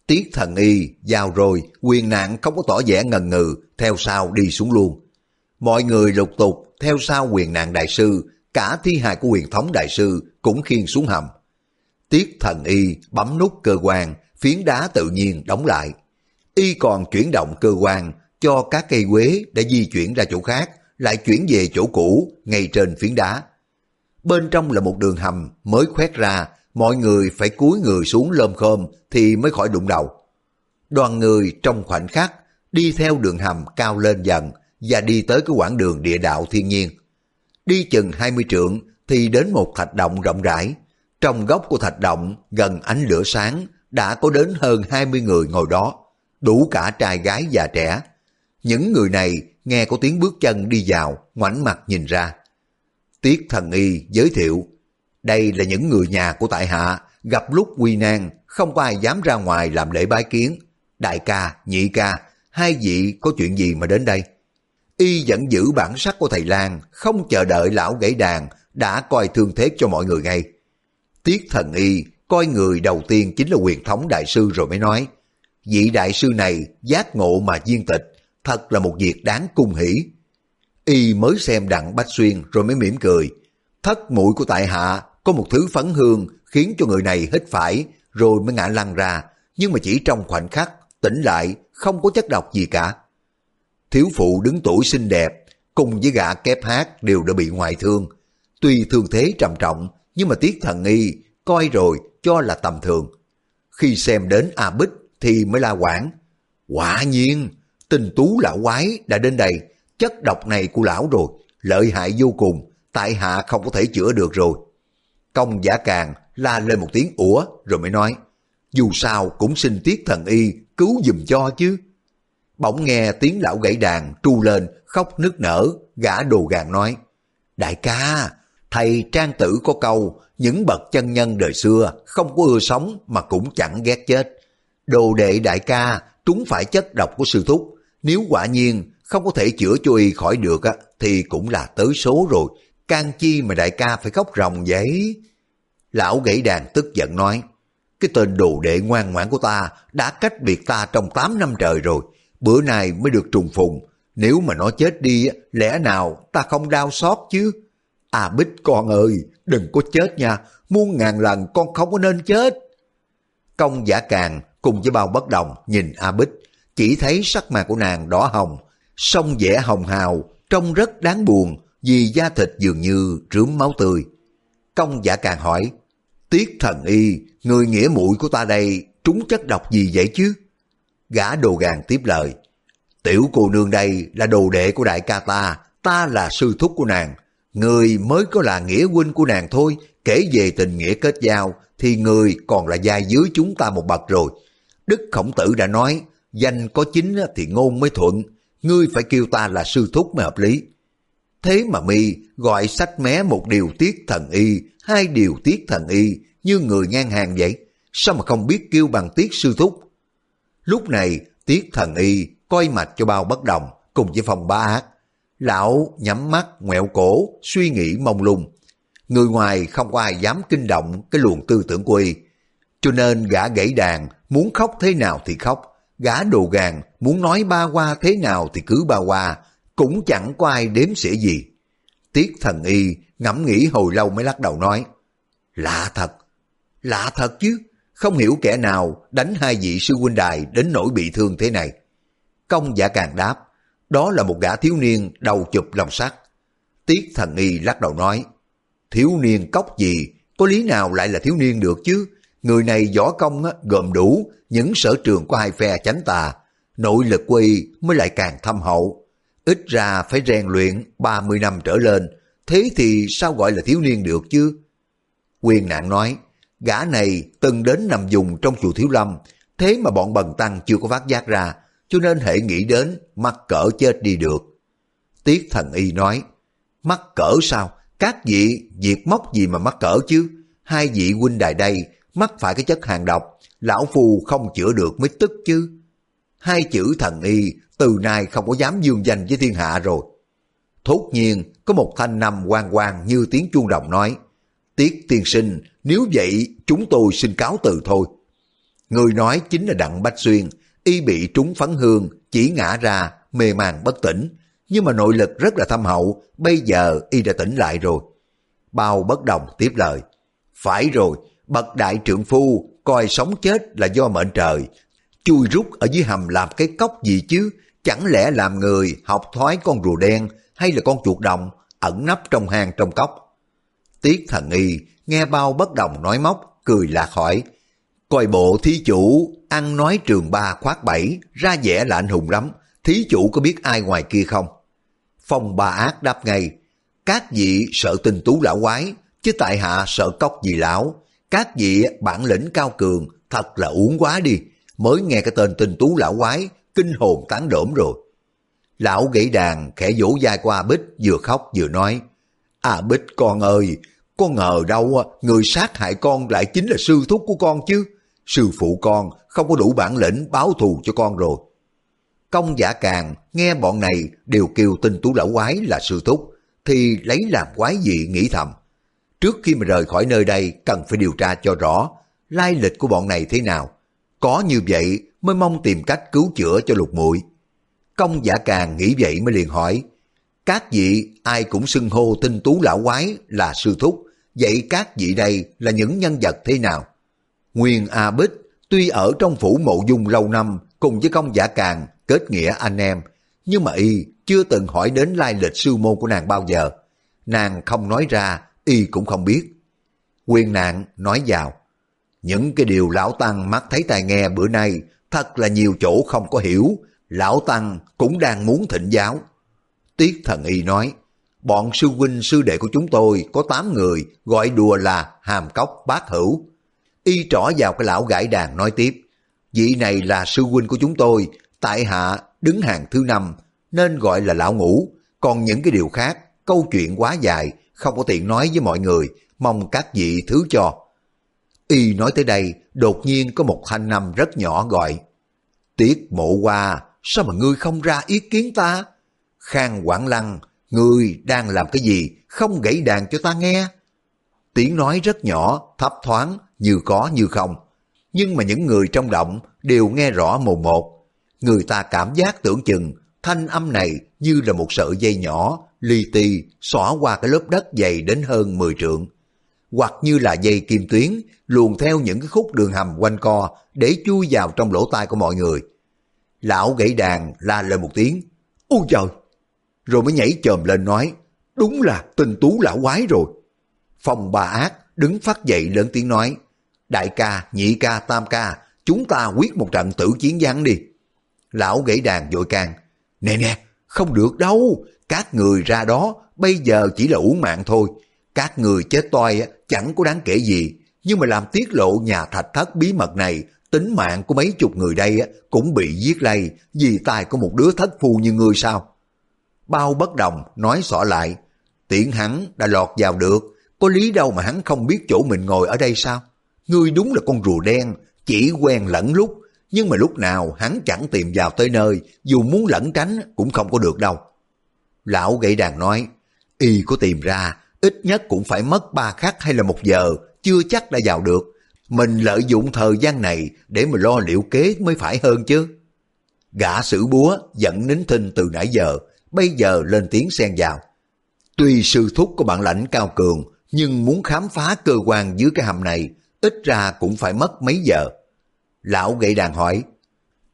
Tiết thần y, vào rồi, quyền nạn không có tỏ vẻ ngần ngừ, theo sau đi xuống luôn. Mọi người lục tục theo sau quyền nạn đại sư, cả thi hài của quyền thống đại sư cũng khiên xuống hầm. Tiết thần y bấm nút cơ quan, phiến đá tự nhiên đóng lại. Y còn chuyển động cơ quan cho các cây quế để di chuyển ra chỗ khác, lại chuyển về chỗ cũ ngay trên phiến đá. Bên trong là một đường hầm mới khoét ra, mọi người phải cúi người xuống lơm khơm thì mới khỏi đụng đầu. Đoàn người trong khoảnh khắc đi theo đường hầm cao lên dần và đi tới cái quãng đường địa đạo thiên nhiên. Đi chừng 20 trượng thì đến một thạch động rộng rãi. Trong góc của thạch động gần ánh lửa sáng đã có đến hơn 20 người ngồi đó, đủ cả trai gái già trẻ. Những người này nghe có tiếng bước chân đi vào, ngoảnh mặt nhìn ra. Tiết thần y giới thiệu, đây là những người nhà của tại hạ, gặp lúc quy nan, không có ai dám ra ngoài làm lễ bái kiến. Đại ca, nhị ca, hai vị có chuyện gì mà đến đây? Y vẫn giữ bản sắc của thầy Lan, không chờ đợi lão gãy đàn, đã coi thương thế cho mọi người ngay. Tiết thần y coi người đầu tiên chính là quyền thống đại sư rồi mới nói, vị đại sư này giác ngộ mà viên tịch, thật là một việc đáng cung hỷ. Y mới xem đặng Bách Xuyên rồi mới mỉm cười, thất mũi của tại hạ có một thứ phấn hương khiến cho người này hít phải rồi mới ngã lăn ra, nhưng mà chỉ trong khoảnh khắc tỉnh lại không có chất độc gì cả. Thiếu phụ đứng tuổi xinh đẹp cùng với gã kép hát đều đã bị ngoại thương. Tuy thương thế trầm trọng nhưng mà tiết thần y coi rồi cho là tầm thường. Khi xem đến A Bích thì mới la quảng. Quả nhiên, tình tú lão quái đã đến đây, chất độc này của lão rồi, lợi hại vô cùng, tại hạ không có thể chữa được rồi. Công giả càng la lên một tiếng ủa rồi mới nói, dù sao cũng xin tiết thần y cứu giùm cho chứ. Bỗng nghe tiếng lão gãy đàn tru lên khóc nức nở, gã đồ gàng nói, Đại ca, thầy trang tử có câu, những bậc chân nhân đời xưa không có ưa sống mà cũng chẳng ghét chết. Đồ đệ đại ca trúng phải chất độc của sư thúc, nếu quả nhiên không có thể chữa cho y khỏi được á, thì cũng là tới số rồi, can chi mà đại ca phải khóc ròng vậy? Lão gãy đàn tức giận nói, cái tên đồ đệ ngoan ngoãn của ta đã cách biệt ta trong 8 năm trời rồi, bữa nay mới được trùng phùng, nếu mà nó chết đi, lẽ nào ta không đau xót chứ? À Bích con ơi, đừng có chết nha, muôn ngàn lần con không có nên chết. Công giả càng cùng với bao bất đồng nhìn A Bích, chỉ thấy sắc mặt của nàng đỏ hồng, song vẻ hồng hào, trông rất đáng buồn vì da thịt dường như rướm máu tươi. Công giả càng hỏi, Tiết thần y, người nghĩa mũi của ta đây trúng chất độc gì vậy chứ? Gã đồ gàng tiếp lời, tiểu cô nương đây là đồ đệ của đại ca ta, ta là sư thúc của nàng, người mới có là nghĩa huynh của nàng thôi, kể về tình nghĩa kết giao thì người còn là giai dưới chúng ta một bậc rồi. Đức Khổng Tử đã nói, danh có chính thì ngôn mới thuận, ngươi phải kêu ta là sư thúc mới hợp lý. Thế mà mi gọi sách mé một điều tiết thần y, hai điều tiết thần y như người ngang hàng vậy, sao mà không biết kêu bằng tiết sư thúc? Lúc này tiết thần y coi mạch cho bao bất đồng cùng với phòng ba ác. Lão nhắm mắt ngoẹo cổ, suy nghĩ mông lung. Người ngoài không có ai dám kinh động cái luồng tư tưởng của y. Cho nên gã gãy đàn, muốn khóc thế nào thì khóc. Gã đồ gàn, muốn nói ba qua thế nào thì cứ ba qua, cũng chẳng có ai đếm xỉa gì. Tiết thần y ngẫm nghĩ hồi lâu mới lắc đầu nói, lạ thật, lạ thật chứ, không hiểu kẻ nào đánh hai vị sư huynh đài đến nỗi bị thương thế này. Công giả càng đáp, đó là một gã thiếu niên đầu chụp lòng sắt. Tiết thần y lắc đầu nói, thiếu niên cốc gì, có lý nào lại là thiếu niên được chứ? Người này võ công gồm đủ những sở trường của hai phe chánh tà, nội lực quy mới lại càng thâm hậu. Ít ra phải rèn luyện 30 năm trở lên, thế thì sao gọi là thiếu niên được chứ? Quyền nạn nói, gã này từng đến nằm dùng trong chùa Thiếu Lâm, thế mà bọn bần tăng chưa có phát giác ra, cho nên hệ nghĩ đến mắc cỡ chết đi được. Tiết thần y nói, mắc cỡ sao? Các vị, việc móc gì mà mắc cỡ chứ? Hai vị huynh đài đây mắc phải cái chất hàng độc, lão phu không chữa được mới tức chứ. Hai chữ thần y từ nay không có dám dương danh với thiên hạ rồi. Thốt nhiên có một thanh năm quang quang như tiếng chuông đồng nói, Tiết tiên sinh, nếu vậy chúng tôi xin cáo từ thôi. Người nói chính là Đặng Bách Xuyên, y bị trúng phấn hương, chỉ ngã ra, mê màng bất tỉnh. Nhưng mà nội lực rất là thâm hậu, bây giờ y đã tỉnh lại rồi. Bao bất đồng tiếp lời. Phải rồi, bậc đại trượng phu, coi sống chết là do mệnh trời. Chui rút ở dưới hầm làm cái cốc gì chứ, chẳng lẽ làm người học thoái con rùa đen hay là con chuột đồng ẩn nấp trong hang trong cốc. Tiết thần y nghe bao bất đồng nói móc, cười lạc hỏi. Coi bộ thí chủ, ăn nói trường ba khoát bảy, ra vẻ là anh hùng lắm. Thí chủ có biết ai ngoài kia không? Phong ba ác đáp ngay. Các vị sợ tinh tú lão quái, chứ tại hạ sợ cóc gì lão. Các vị bản lĩnh cao cường, thật là uống quá đi. Mới nghe cái tên tinh tú lão quái, kinh hồn tán đổm rồi. Lão gãy đàn khẽ vỗ vai qua Bích vừa khóc vừa nói. À Bích con ơi, con ngờ đâu người sát hại con lại chính là sư thúc của con chứ. Sư phụ con không có đủ bản lĩnh báo thù cho con rồi. Công giả càng nghe bọn này đều kêu tinh tú lão quái là sư thúc, thì lấy làm quái gì nghĩ thầm. Trước khi mà rời khỏi nơi đây cần phải điều tra cho rõ lai lịch của bọn này thế nào. Có như vậy mới mong tìm cách cứu chữa cho lục muội. Công giả càng nghĩ vậy mới liền hỏi, các vị ai cũng xưng hô tinh tú lão quái là sư thúc, vậy các vị đây là những nhân vật thế nào? Nguyên A Bích tuy ở trong phủ mộ dung lâu năm cùng với công giả càng kết nghĩa anh em, nhưng mà y chưa từng hỏi đến lai lịch sư môn của nàng bao giờ. Nàng không nói ra, y cũng không biết. Quyên nạn nói vào, những cái điều lão tăng mắt thấy tai nghe bữa nay thật là nhiều chỗ không có hiểu, lão tăng cũng đang muốn thịnh giáo. Tiết thần y nói, bọn sư huynh sư đệ của chúng tôi có 8 người gọi đùa là hàm cốc bát hữu. Y trỏ vào cái lão gãi đàn nói tiếp, vị này là sư huynh của chúng tôi, tại hạ đứng hàng thứ năm nên gọi là lão ngủ. còn những cái điều khác, câu chuyện quá dài, không có tiện nói với mọi người, mong các vị thứ cho. Y nói tới đây, đột nhiên có một thanh năm rất nhỏ gọi, Tiết mộ qua, sao mà ngươi không ra ý kiến ta? Khang Quảng Lăng, ngươi đang làm cái gì, không gãy đàn cho ta nghe? Tiếng nói rất nhỏ, thấp thoáng, như có như không. Nhưng mà những người trong động đều nghe rõ mồm một. Người ta cảm giác tưởng chừng thanh âm này như là một sợi dây nhỏ, li ti, xỏ qua cái lớp đất dày đến hơn 10 trượng. Hoặc như là dây kim tuyến, luồn theo những cái khúc đường hầm quanh co để chui vào trong lỗ tai của mọi người. Lão gãy đàn la lên một tiếng, ôi trời! Rồi mới nhảy chồm lên nói, đúng là tình tú lão quái rồi. phòng bà ác đứng phát dậy lớn tiếng nói, đại ca, nhị ca, tam ca, chúng ta quyết một trận tử chiến gián đi. Lão gãy đàn vội can, nè nè, không được đâu, các người ra đó bây giờ chỉ là uống mạng thôi. Các người chết toi chẳng có đáng kể gì, nhưng mà làm tiết lộ nhà thạch thất bí mật này, tính mạng của mấy chục người đây cũng bị giết lây vì tài của một đứa thất phu như ngươi sao? Bao bất đồng nói xỏ lại, tiện hắn đã lọt vào được, có lý đâu mà hắn không biết chỗ mình ngồi ở đây sao? Ngươi đúng là con rùa đen, chỉ quen lẫn lúc, nhưng mà lúc nào hắn chẳng tìm vào tới nơi, dù muốn lẩn tránh cũng không có được đâu. Lão gậy đàn nói, y có tìm ra, ít nhất cũng phải mất ba khắc hay là một giờ, chưa chắc đã vào được. Mình lợi dụng thời gian này để mà lo liệu kế mới phải hơn chứ. Gã sử búa dẫn nín thinh từ nãy giờ, bây giờ lên tiếng xen vào. Tuy sư thúc của bạn lãnh cao cường, nhưng muốn khám phá cơ quan dưới cái hầm này, ít ra cũng phải mất mấy giờ. Lão gậy đàn hỏi,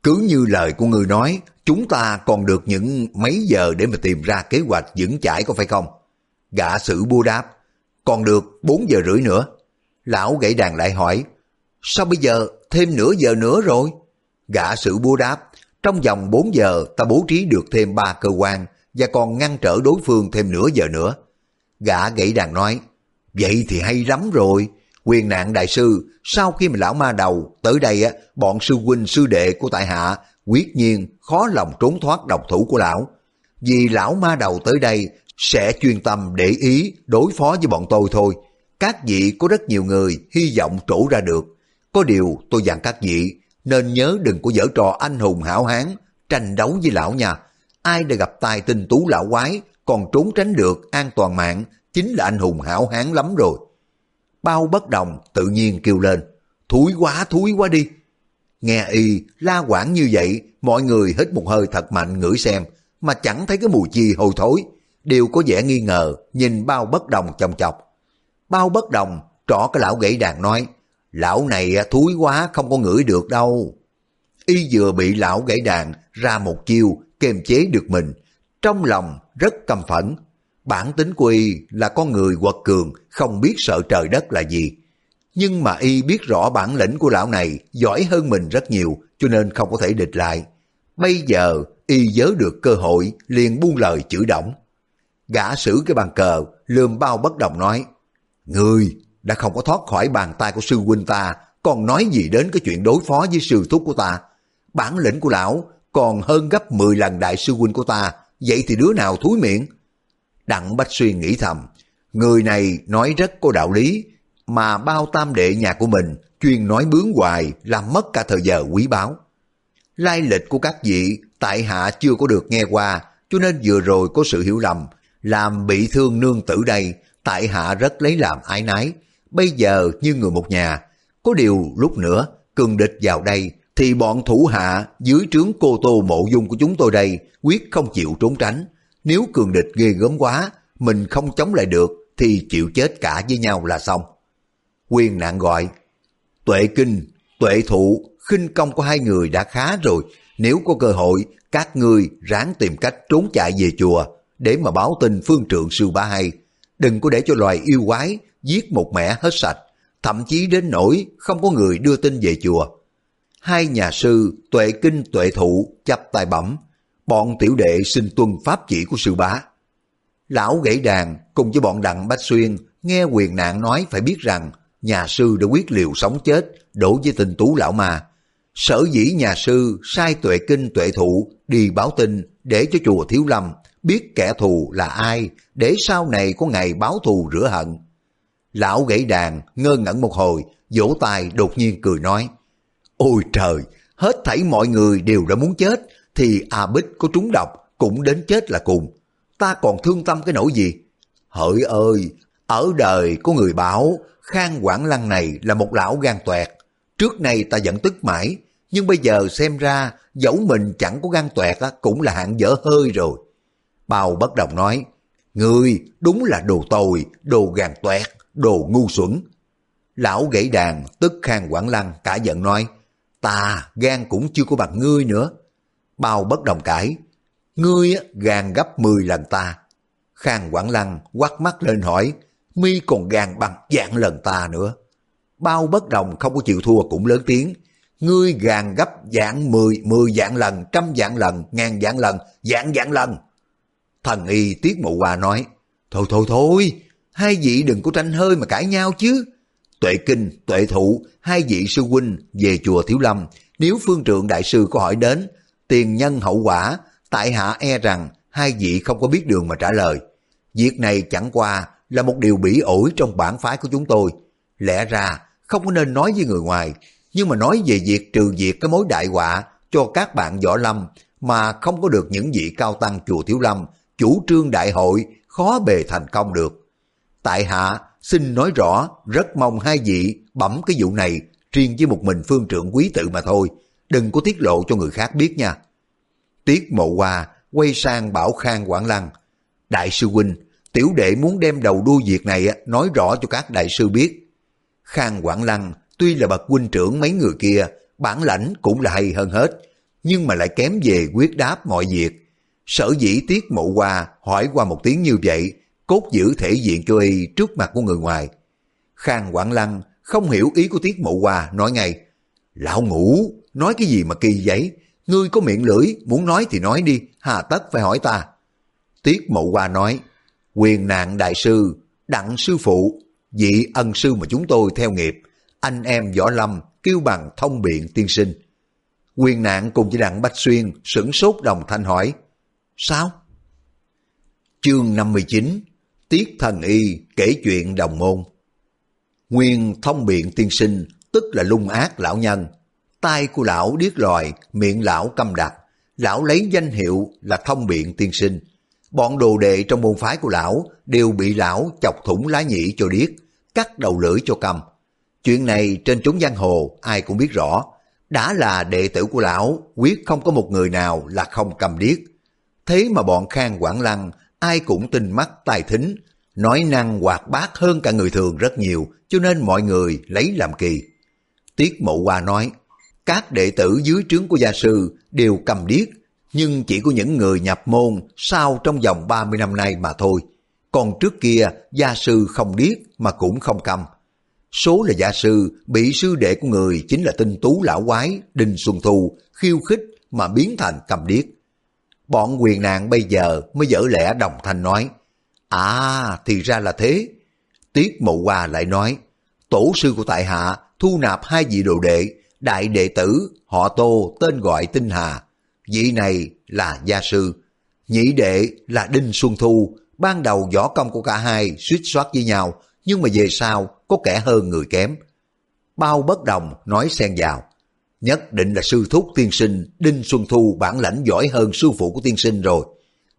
cứ như lời của người nói, chúng ta còn được những mấy giờ để mà tìm ra kế hoạch vững chãi có phải không? Gã sử bua đáp, còn được 4 giờ rưỡi nữa. Lão gãy đàn lại hỏi, sao bây giờ thêm nửa giờ nữa rồi? Gã sử bua đáp, trong vòng 4 giờ ta bố trí được thêm ba cơ quan và còn ngăn trở đối phương thêm nửa giờ nữa. Gã gãy đàn nói, vậy thì hay lắm rồi. Quyền nạn đại sư, sau khi mà lão ma đầu tới đây á, bọn sư huynh sư đệ của tại hạ quyết nhiên khó lòng trốn thoát độc thủ của lão. Vì lão ma đầu tới đây sẽ chuyên tâm để ý đối phó với bọn tôi thôi. Các vị có rất nhiều người hy vọng trổ ra được. Có điều tôi dặn các vị nên nhớ đừng có dở trò anh hùng hảo hán tranh đấu với lão nha. Ai đã gặp tài tinh tú lão quái còn trốn tránh được an toàn mạng chính là anh hùng hảo hán lắm rồi. Bao bất đồng tự nhiên kêu lên, Thúi quá thúi quá đi. Nghe y la quảng như vậy, Mọi người hít một hơi thật mạnh ngửi xem, Mà chẳng thấy cái mùi chi hôi thối. Đều có vẻ nghi ngờ, Nhìn bao bất đồng chồng chọc. Bao bất đồng trỏ cái lão gãy đàn nói, Lão này thúi quá, không có ngửi được đâu. Y vừa bị lão gãy đàn ra một chiêu kiềm chế được mình, Trong lòng rất căm phẫn Bản tính của y là con người quật cường, không biết sợ trời đất là gì. nhưng mà y biết rõ bản lĩnh của lão này giỏi hơn mình rất nhiều cho nên không có thể địch lại. Bây giờ y nhớ được cơ hội liền buông lời chửi động. Gã xử cái bàn cờ lườm bao bất đồng nói người đã không có thoát khỏi bàn tay của sư huynh ta còn nói gì đến cái chuyện đối phó với sư thúc của ta. Bản lĩnh của lão còn hơn gấp 10 lần đại sư huynh của ta, vậy thì đứa nào thúi miệng? Đặng Bách Xuyên nghĩ thầm, người này nói rất có đạo lý, mà bao tam đệ nhà của mình chuyên nói bướng hoài làm mất cả thời giờ quý báu. Lai lịch của các vị tại hạ chưa có được nghe qua, cho nên vừa rồi có sự hiểu lầm, làm bị thương nương tử đây, tại hạ rất lấy làm ái nái. Bây giờ như người một nhà, có điều lúc nữa, cường địch vào đây, thì bọn thủ hạ dưới trướng cô tô mộ dung của chúng tôi đây quyết không chịu trốn tránh. Nếu cường địch ghê gớm quá, mình không chống lại được, thì chịu chết cả với nhau là xong. Quyền nạn gọi, tuệ kinh, tuệ thụ, khinh công của hai người đã khá rồi. Nếu có cơ hội, các ngươi ráng tìm cách trốn chạy về chùa để mà báo tin phương trượng sư ba hay. Đừng có để cho loài yêu quái giết một mẻ hết sạch thậm chí đến nỗi không có người đưa tin về chùa. Hai nhà sư tuệ kinh tuệ thụ chắp tay bẩm, bọn tiểu đệ xin tuân pháp chỉ của sư bá. Lão gãy đàn cùng với bọn đặng bách xuyên nghe quyền nạn nói phải biết rằng nhà sư đã quyết liều sống chết đổ với tình tú lão mà. Sở dĩ nhà sư sai tuệ kinh tuệ thụ đi báo tin để cho chùa Thiếu Lâm biết kẻ thù là ai để sau này có ngày báo thù rửa hận. Lão gãy đàn, ngơ ngẩn một hồi, vỗ tay đột nhiên cười nói. Ôi trời, hết thảy mọi người đều đã muốn chết, thì A Bích có trúng độc, cũng đến chết là cùng. Ta còn thương tâm cái nỗi gì? Hỡi ơi, ở đời có người bảo, Khang Quảng Lăng này là một lão gan toẹt. Trước này ta vẫn tức mãi, nhưng bây giờ xem ra dẫu mình chẳng có gan toẹt cũng là hạng dở hơi rồi. Bào bất đồng nói, Người đúng là đồ tồi, đồ gan toẹt đồ ngu xuẩn. Lão gãy đàn, tức khang quảng lăng, cả giận nói, ta gan cũng chưa có bằng ngươi nữa. Bao bất đồng cãi, ngươi gan gấp 10 lần ta. Khang quảng lăng quắt mắt lên hỏi, mi còn gan bằng dạng lần ta nữa. Bao bất đồng không có chịu thua cũng lớn tiếng, ngươi gàn gấp dạng 10, 10 dạng lần, trăm dạng lần, ngàn dạng lần, dạng dạng lần. Thần y tiết mụ hòa nói, thôi thôi thôi, hai vị đừng có tranh hơi mà cãi nhau chứ. Tuệ kinh, tuệ thụ, hai vị sư huynh về chùa Thiếu Lâm, nếu phương trượng đại sư có hỏi đến, tiền nhân hậu quả, tại hạ e rằng hai vị không có biết đường mà trả lời. Việc này chẳng qua là một điều bỉ ổi trong bản phái của chúng tôi. Lẽ ra không có nên nói với người ngoài, nhưng mà nói về việc trừ diệt cái mối đại họa cho các bạn võ lâm mà không có được những vị cao tăng chùa Thiếu Lâm chủ trương đại hội khó bề thành công được. Tại hạ xin nói rõ, rất mong hai vị bẩm cái vụ này riêng với một mình phương trưởng quý tự mà thôi, đừng có tiết lộ cho người khác biết nha. Tiết mộ hoa quay sang bảo khang quảng lăng. Đại sư huynh, tiểu đệ muốn đem đầu đuôi việc này nói rõ cho các đại sư biết. Khang quảng lăng tuy là bậc huynh trưởng mấy người kia, bản lãnh cũng là hay hơn hết, nhưng mà lại kém về quyết đáp mọi việc. Sở dĩ tiết mộ hoa hỏi qua một tiếng như vậy cốt giữ thể diện cho y trước mặt của người ngoài. Khang Quảng Lăng không hiểu ý của Tiết Mộ Hoa nói ngay, Lão ngủ, nói cái gì mà kỳ vậy? Ngươi có miệng lưỡi, muốn nói thì nói đi, hà tất phải hỏi ta. Tiết Mậu Hoa nói, quyền nạn đại sư, đặng sư phụ, vị ân sư mà chúng tôi theo nghiệp, anh em võ lâm kêu bằng thông biện tiên sinh. Quyền nạn cùng với đặng Bách Xuyên sửng sốt đồng thanh hỏi, sao? Chương 59 Tiết thần y kể chuyện đồng môn. Nguyên thông biện tiên sinh, tức là lung ác lão nhân tay của lão điếc lòi, miệng lão câm đặc. Lão lấy danh hiệu là thông biện tiên sinh. Bọn đồ đệ trong môn phái của lão đều bị lão chọc thủng lá nhĩ cho điếc, cắt đầu lưỡi cho cầm Chuyện này trên chúng giang hồ ai cũng biết rõ. Đã là đệ tử của lão, quyết không có một người nào là không cầm điếc. Thế mà bọn Khang Quảng Lăng ai cũng tin mắt tài thính, nói năng hoạt bát hơn cả người thường rất nhiều, cho nên mọi người lấy làm kỳ. Tiết Mộ Hoa nói, các đệ tử dưới trướng của gia sư đều cầm điếc, nhưng chỉ có những người nhập môn sau trong vòng 30 năm nay mà thôi. Còn trước kia, gia sư không điếc mà cũng không cầm. số là gia sư, bị sư đệ của người chính là tinh tú lão quái Đinh Xuân Thu khiêu khích mà biến thành cầm điếc. Bọn quyền nạn bây giờ mới dở lẽ đồng thanh nói, À, thì ra là thế. Tiết Mộ Hoa lại nói, tổ sư của tại hạ thu nạp hai vị đồ đệ, đại đệ tử, họ tô tên gọi Tinh Hà. Vị này là gia sư, nhị đệ là Đinh Xuân Thu, ban đầu võ công của cả hai suýt soát với nhau, nhưng mà về sau có kẻ hơn người kém. Bao bất đồng nói xen vào, nhất định là sư thúc tiên sinh Đinh Xuân Thu bản lãnh giỏi hơn sư phụ của tiên sinh rồi.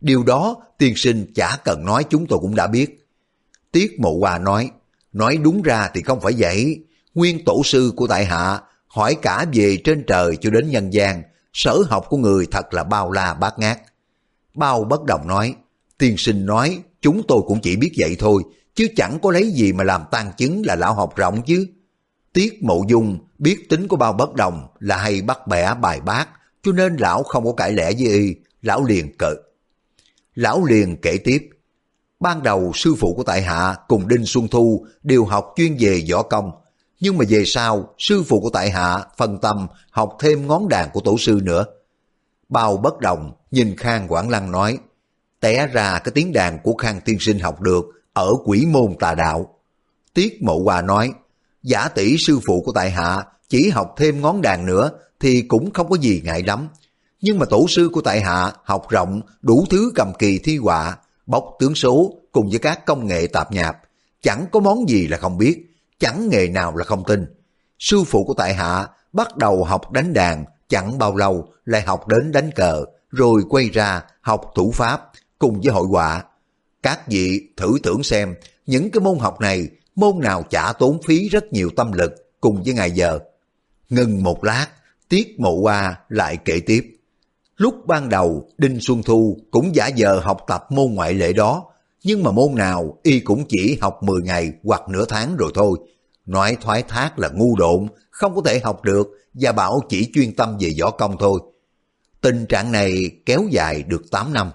Điều đó tiên sinh chả cần nói chúng tôi cũng đã biết. Tiết Mộ hòa nói, nói đúng ra thì không phải vậy. Nguyên tổ sư của tại hạ hỏi cả về trên trời cho đến nhân gian, sở học của người thật là bao la bát ngát. Bao bất đồng nói, tiên sinh nói chúng tôi cũng chỉ biết vậy thôi, chứ chẳng có lấy gì mà làm tan chứng là lão học rộng chứ. Tiết mộ dung biết tính của bao bất đồng là hay bắt bẻ bài bác, cho nên lão không có cãi lẽ với y, lão liền cợt. Lão liền kể tiếp, ban đầu sư phụ của tại hạ cùng Đinh Xuân Thu đều học chuyên về võ công, nhưng mà về sau sư phụ của tại hạ phân tâm học thêm ngón đàn của tổ sư nữa. Bao bất đồng nhìn Khang Quảng Lăng nói, té ra cái tiếng đàn của Khang Tiên Sinh học được ở quỷ môn tà đạo. Tiết Mộ Hòa nói, giả tỷ sư phụ của tại hạ chỉ học thêm ngón đàn nữa thì cũng không có gì ngại lắm. Nhưng mà tổ sư của tại hạ học rộng đủ thứ cầm kỳ thi họa, bóc tướng số cùng với các công nghệ tạp nhạp. Chẳng có món gì là không biết, chẳng nghề nào là không tin. Sư phụ của tại hạ bắt đầu học đánh đàn, chẳng bao lâu lại học đến đánh cờ, rồi quay ra học thủ pháp cùng với hội họa. Các vị thử tưởng xem, những cái môn học này, môn nào chả tốn phí rất nhiều tâm lực cùng với ngày giờ. Ngừng một lát, Tiết Mộ Hoa lại kể tiếp. Lúc ban đầu, Đinh Xuân Thu cũng giả giờ học tập môn ngoại lệ đó, nhưng mà môn nào y cũng chỉ học 10 ngày hoặc nửa tháng rồi thôi. Nói thoái thác là ngu độn, không có thể học được và bảo chỉ chuyên tâm về võ công thôi. Tình trạng này kéo dài được 8 năm,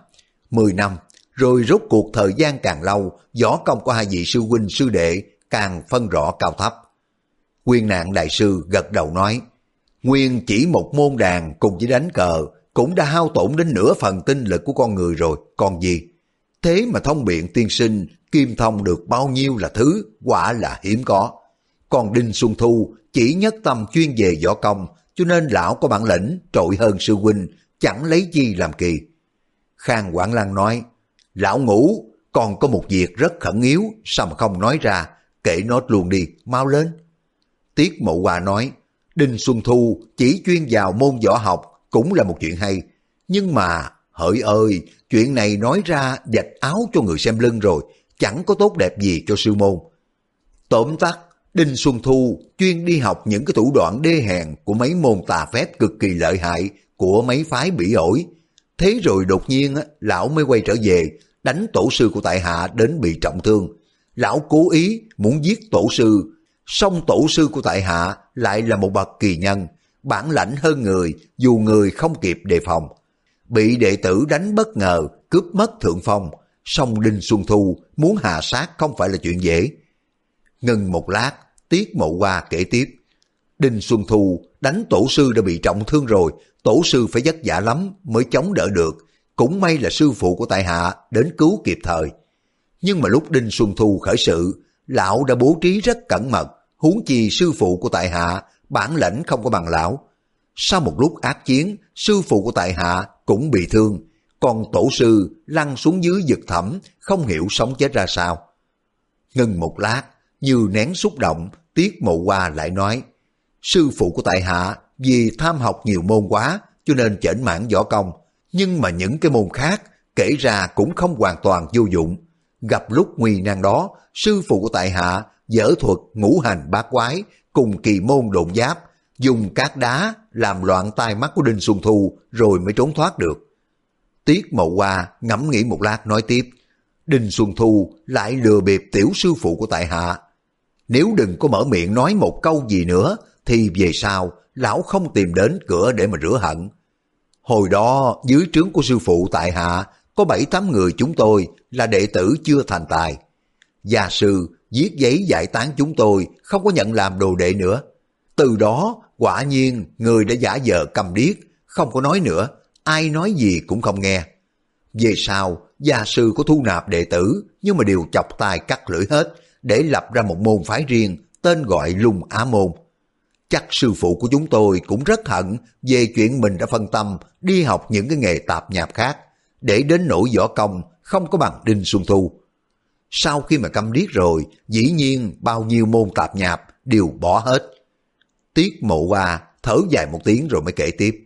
10 năm, rồi rốt cuộc thời gian càng lâu, võ công của hai vị sư huynh sư đệ càng phân rõ cao thấp. Quyên nạn đại sư gật đầu nói, Nguyên chỉ một môn đàn cùng với đánh cờ cũng đã hao tổn đến nửa phần tinh lực của con người rồi, còn gì? Thế mà thông biện tiên sinh kim thông được bao nhiêu là thứ, quả là hiếm có. Còn Đinh Xuân Thu chỉ nhất tâm chuyên về võ công, cho nên lão có bản lĩnh trội hơn sư huynh, chẳng lấy chi làm kỳ. Khang Quảng Lăng nói, lão ngủ, còn có một việc rất khẩn yếu, sao mà không nói ra, kể nốt luôn đi, mau lên. Tiết Mộ Hòa nói, Đinh Xuân Thu chỉ chuyên vào môn võ học cũng là một chuyện hay, nhưng mà, hỡi ơi, chuyện này nói ra dạch áo cho người xem lưng rồi, chẳng có tốt đẹp gì cho sư môn. Tóm tắt, Đinh Xuân Thu chuyên đi học những cái thủ đoạn đê hèn của mấy môn tà phép cực kỳ lợi hại của mấy phái bỉ ổi. Thế rồi đột nhiên lão mới quay trở về, đánh tổ sư của tại hạ đến bị trọng thương. Lão cố ý muốn giết tổ sư, song tổ sư của tại hạ lại là một bậc kỳ nhân, bản lãnh hơn người dù người không kịp đề phòng. Bị đệ tử đánh bất ngờ, cướp mất thượng phong, song Đinh Xuân Thu muốn hạ sát không phải là chuyện dễ. Ngừng một lát, Tiết Mộ Hoa kể tiếp. Đinh Xuân Thu đánh tổ sư đã bị trọng thương rồi, tổ sư phải vất vả lắm mới chống đỡ được. Cũng may là sư phụ của tại hạ đến cứu kịp thời. Nhưng mà lúc Đinh Xuân Thu khởi sự, lão đã bố trí rất cẩn mật, huống chi sư phụ của tại hạ, bản lãnh không có bằng lão. Sau một lúc ác chiến, sư phụ của tại hạ cũng bị thương, còn tổ sư lăn xuống dưới vực thẳm, không hiểu sống chết ra sao. Ngừng một lát, như nén xúc động, Tiết Mộ Hoa lại nói, sư phụ của tại hạ vì tham học nhiều môn quá, cho nên chểnh mãn võ công, nhưng mà những cái môn khác kể ra cũng không hoàn toàn vô dụng. Gặp lúc nguy nan đó, sư phụ của tại hạ dở thuật ngũ hành bát quái cùng kỳ môn độn giáp, dùng cát đá làm loạn tai mắt của Đinh Xuân Thu rồi mới trốn thoát được. Tiết Mậu Hoa ngẫm nghĩ một lát nói tiếp, Đinh Xuân Thu lại lừa bịp tiểu sư phụ của tại hạ. Nếu đừng có mở miệng nói một câu gì nữa, thì về sau lão không tìm đến cửa để mà rửa hận. Hồi đó dưới trướng của sư phụ tại hạ có bảy tám người chúng tôi là đệ tử chưa thành tài. Gia sư viết giấy giải tán chúng tôi không có nhận làm đồ đệ nữa. Từ đó quả nhiên người đã giả vờ cầm điếc, không có nói nữa, ai nói gì cũng không nghe. Về sau, gia sư có thu nạp đệ tử nhưng mà đều chọc tai cắt lưỡi hết để lập ra một môn phái riêng tên gọi lung á môn. Chắc sư phụ của chúng tôi cũng rất hận về chuyện mình đã phân tâm đi học những cái nghề tạp nhạp khác để đến nỗi võ công không có bằng Đinh Xuân Thu. Sau khi mà câm điếc rồi, dĩ nhiên bao nhiêu môn tạp nhạp đều bỏ hết. Tiết mộ qua thở dài một tiếng rồi mới kể tiếp.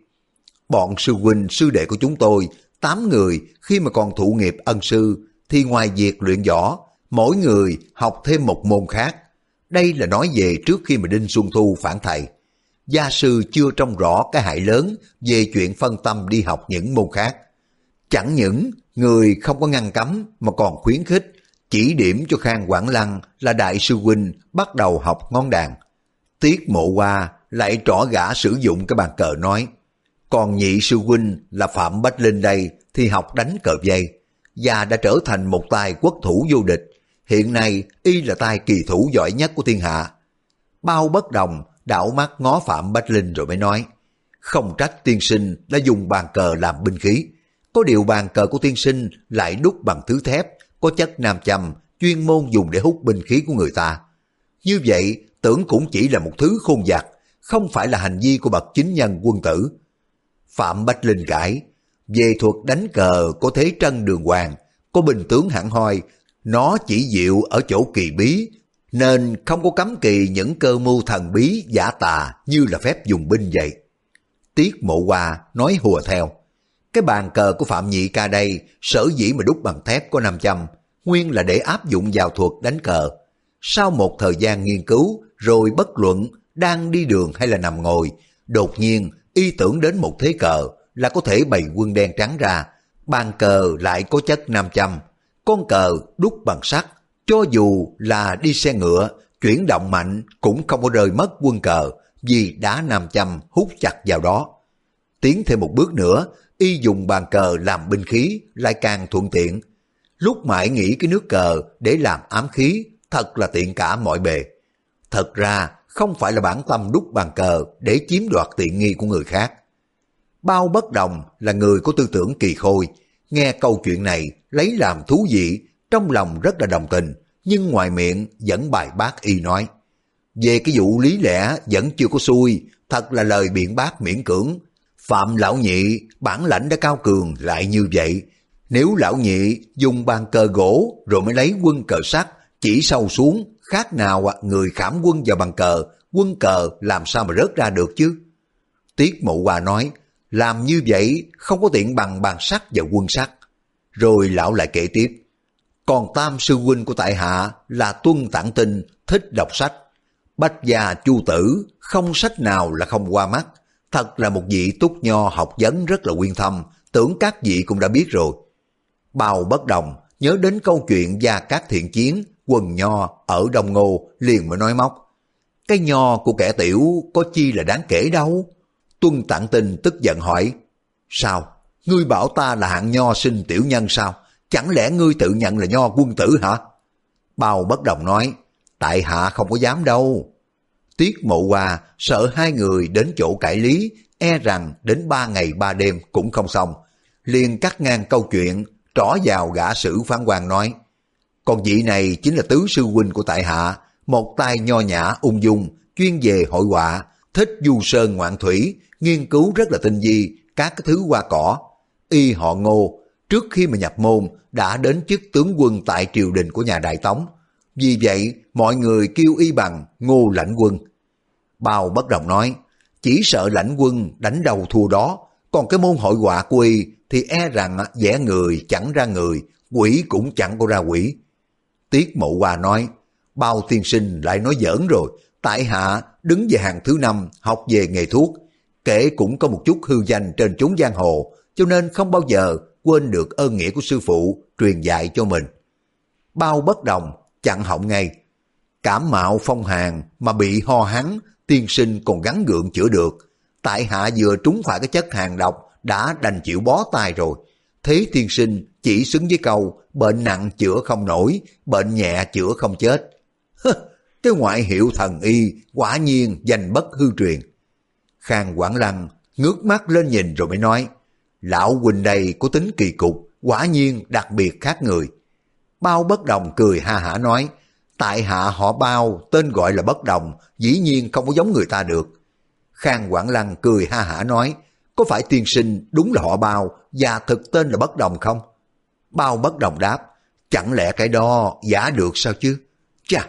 Bọn sư huynh, sư đệ của chúng tôi, tám người khi mà còn thụ nghiệp ân sư, thì ngoài việc luyện võ, mỗi người học thêm một môn khác. Đây là nói về trước khi mà Đinh Xuân Thu phản thầy. Gia sư chưa trông rõ cái hại lớn về chuyện phân tâm đi học những môn khác. Chẳng những người không có ngăn cấm mà còn khuyến khích, chỉ điểm cho Khang Quảng Lăng là đại sư huynh bắt đầu học ngón đàn. Tiết mộ qua lại trỏ gã sử dụng cái bàn cờ nói, còn nhị sư huynh là Phạm Bách Linh đây thì học đánh cờ dây, và đã trở thành một tài quốc thủ vô địch. Hiện nay y là tài kỳ thủ giỏi nhất của thiên hạ. Bao bất đồng đảo mắt ngó Phạm Bách Linh rồi mới nói, không trách tiên sinh đã dùng bàn cờ làm binh khí. Có điều bàn cờ của tiên sinh lại đúc bằng thứ thép, có chất nam châm, chuyên môn dùng để hút binh khí của người ta. Như vậy, tưởng cũng chỉ là một thứ khôn giặc, không phải là hành vi của bậc chính nhân quân tử. Phạm Bách Linh cãi, về thuật đánh cờ có thế trân đường hoàng, có bình tướng hạng hoi, nó chỉ diệu ở chỗ kỳ bí, nên không có cấm kỳ những cơ mưu thần bí giả tà như là phép dùng binh vậy. Tiết mộ hoa nói hùa theo. Cái bàn cờ của Phạm Nhị ca đây sở dĩ mà đúc bằng thép có 500, nguyên là để áp dụng vào thuật đánh cờ. Sau một thời gian nghiên cứu, rồi bất luận đang đi đường hay là nằm ngồi, đột nhiên y tưởng đến một thế cờ là có thể bày quân đen trắng ra, bàn cờ lại có chất 500, con cờ đúc bằng sắt, cho dù là đi xe ngựa, chuyển động mạnh cũng không có rơi mất quân cờ vì đá 500 hút chặt vào đó. Tiến thêm một bước nữa, y dùng bàn cờ làm binh khí lại càng thuận tiện. Lúc mãi nghĩ cái nước cờ để làm ám khí thật là tiện cả mọi bề. Thật ra không phải là bản tâm đúc bàn cờ để chiếm đoạt tiện nghi của người khác. Bao bất đồng là người có tư tưởng kỳ khôi, nghe câu chuyện này lấy làm thú vị, trong lòng rất là đồng tình, nhưng ngoài miệng vẫn bài bác y nói. Về cái vụ lý lẽ vẫn chưa có xuôi, thật là lời biện bác miễn cưỡng. Phạm lão nhị, bản lãnh đã cao cường lại như vậy. Nếu lão nhị dùng bàn cờ gỗ rồi mới lấy quân cờ sắt chỉ sâu xuống, khác nào à? người khảm quân vào bàn cờ, quân cờ làm sao mà rớt ra được chứ? Tiết mộ hòa nói, làm như vậy không có tiện bằng bàn sắt và quân sắt. Rồi lão lại kể tiếp, còn tam sư huynh của tại hạ là tuân tản tinh, thích đọc sách. Bách gia chu tử, không sách nào là không qua mắt. Thật là một vị túc nho học vấn rất là quyên thâm, tưởng các vị cũng đã biết rồi. Bào bất đồng, nhớ đến câu chuyện gia các thiện chiến, quần nho ở Đông Ngô liền mới nói móc. Cái nho của kẻ tiểu có chi là đáng kể đâu. Tuân tạng tình tức giận hỏi, sao, ngươi bảo ta là hạng nho sinh tiểu nhân sao? Chẳng lẽ ngươi tự nhận là nho quân tử hả? Bao bất đồng nói, tại hạ không có dám đâu. Tiết mộ hòa sợ hai người đến chỗ cải lý, e rằng đến ba ngày ba đêm cũng không xong. liền cắt ngang câu chuyện, trỏ vào gã sử phán quan nói, còn vị này chính là tứ sư huynh của tại hạ, một tay nho nhã ung dung, chuyên về hội họa, thích du sơn ngoạn thủy, nghiên cứu rất là tinh vi các cái thứ hoa cỏ. Y họ ngô, trước khi mà nhập môn đã đến chức tướng quân tại triều đình của nhà Đại Tống. Vì vậy, mọi người kêu y bằng ngô lãnh quân. Bao bất đồng nói, chỉ sợ lãnh quân đánh đầu thua đó, còn cái môn hội họa của y thì e rằng vẽ người chẳng ra người, quỷ cũng chẳng có ra quỷ. Tiết mộ hòa nói, bao tiên sinh lại nói giỡn rồi, tại hạ đứng về hàng thứ năm học về nghề thuốc, kể cũng có một chút hư danh trên chốn giang hồ, cho nên không bao giờ quên được ơn nghĩa của sư phụ truyền dạy cho mình. Bao bất đồng, chặn họng ngay. Cảm mạo phong hàn mà bị ho hắn, tiên sinh còn gắn gượng chữa được. Tại hạ vừa trúng phải cái chất hàng độc đã đành chịu bó tay rồi. Thế tiên sinh chỉ xứng với câu bệnh nặng chữa không nổi, bệnh nhẹ chữa không chết. Cái ngoại hiệu thần y quả nhiên danh bất hư truyền. Khang Quảng Lăng ngước mắt lên nhìn rồi mới nói, lão huynh đây có tính kỳ cục, quả nhiên đặc biệt khác người. Bao bất đồng cười ha hả nói, tại hạ họ bao, tên gọi là bất đồng, dĩ nhiên không có giống người ta được. Khang Quảng Lăng cười ha hả nói, có phải tiên sinh đúng là họ bao và thực tên là bất đồng không? Bao bất đồng đáp, chẳng lẽ cái đó giả được sao chứ? Chà,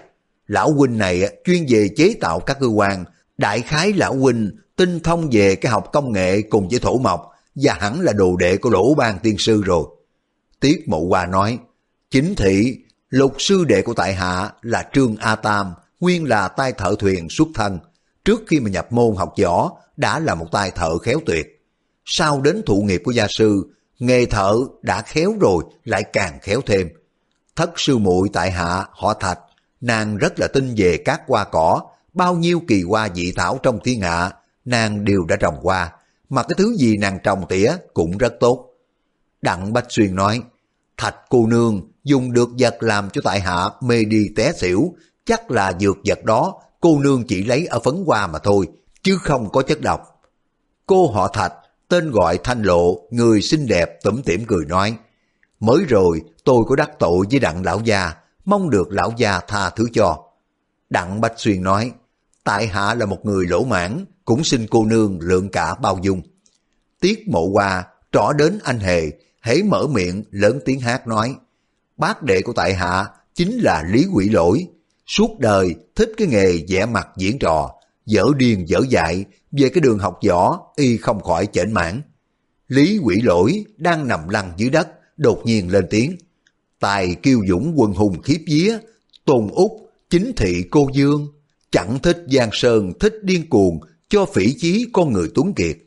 lão huynh này chuyên về chế tạo các cơ quan, đại khái lão huynh tinh thông về cái học công nghệ cùng với thổ mộc và hẳn là đồ đệ của lỗ ban tiên sư rồi. Tiết Mộ Hoa nói, chính thị, lục sư đệ của tại hạ là Trương A Tam, nguyên là tay thợ thuyền xuất thân. Trước khi mà nhập môn học võ, đã là một tay thợ khéo tuyệt. Sau đến thụ nghiệp của gia sư, nghề thợ đã khéo rồi lại càng khéo thêm. Thất sư muội tại hạ họ thạch, nàng rất là tin về các hoa cỏ, bao nhiêu kỳ hoa dị thảo trong thiên hạ, nàng đều đã trồng qua, mà cái thứ gì nàng trồng tỉa cũng rất tốt. Đặng Bách Xuyên nói, thạch cô nương dùng được vật làm cho tại hạ mê đi té xỉu, chắc là dược vật đó cô nương chỉ lấy ở phấn hoa mà thôi, chứ không có chất độc. Cô họ thạch, tên gọi thanh lộ, người xinh đẹp tủm tỉm cười nói, mới rồi tôi có đắc tội với đặng lão gia, mong được lão gia tha thứ cho. Đặng Bách Xuyên nói, tại hạ là một người lỗ mãn, cũng xin cô nương lượng cả bao dung. Tiết mộ qua, trỏ đến anh hề, hễ mở miệng lớn tiếng hát nói, bác đệ của tại hạ chính là Lý Quỷ Lỗi, suốt đời thích cái nghề vẽ mặt diễn trò, dở điên dở dại, về cái đường học võ y không khỏi chểnh mãn. Lý Quỷ Lỗi đang nằm lăn dưới đất, đột nhiên lên tiếng. Tài kiêu dũng quân hùng khiếp vía, tôn út, chính thị cô dương, chẳng thích giang sơn thích điên cuồng, cho phỉ chí con người tuấn kiệt.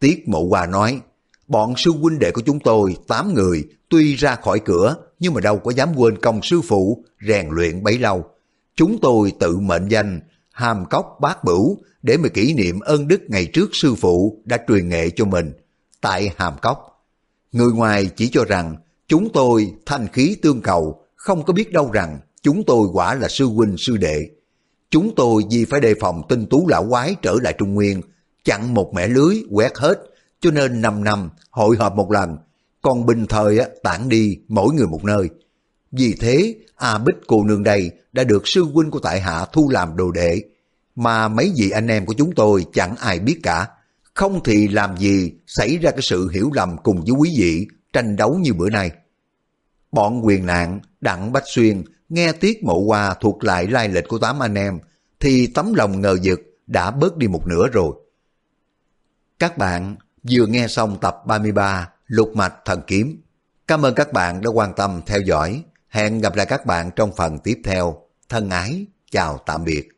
Tiết Mộ Hòa nói, bọn sư huynh đệ của chúng tôi, tám người, tuy ra khỏi cửa, nhưng mà đâu có dám quên công sư phụ, rèn luyện bấy lâu. Chúng tôi tự mệnh danh, hàm cốc bát bửu, để mà kỷ niệm ơn đức ngày trước sư phụ đã truyền nghệ cho mình, tại hàm cốc. Người ngoài chỉ cho rằng, chúng tôi thanh khí tương cầu, không có biết đâu rằng chúng tôi quả là sư huynh sư đệ. Chúng tôi vì phải đề phòng tinh tú lão quái trở lại Trung Nguyên, chặn một mẻ lưới quét hết, cho nên 5 năm hội họp một lần, còn bình thời tản đi mỗi người một nơi. Vì thế, A Bích cô nương đây đã được sư huynh của tại hạ thu làm đồ đệ, mà mấy vị anh em của chúng tôi chẳng ai biết cả. Không thì làm gì xảy ra cái sự hiểu lầm cùng với quý vị tranh đấu như bữa nay. Bọn quyền nạn, Đặng Bách Xuyên nghe Tiết Mộ Hoa thuộc lại lai lịch của tám anh em, thì tấm lòng ngờ vực đã bớt đi một nửa rồi. Các bạn vừa nghe xong tập 33 Lục Mạch Thần Kiếm. Cảm ơn các bạn đã quan tâm theo dõi. Hẹn gặp lại các bạn trong phần tiếp theo. Thân ái, chào tạm biệt.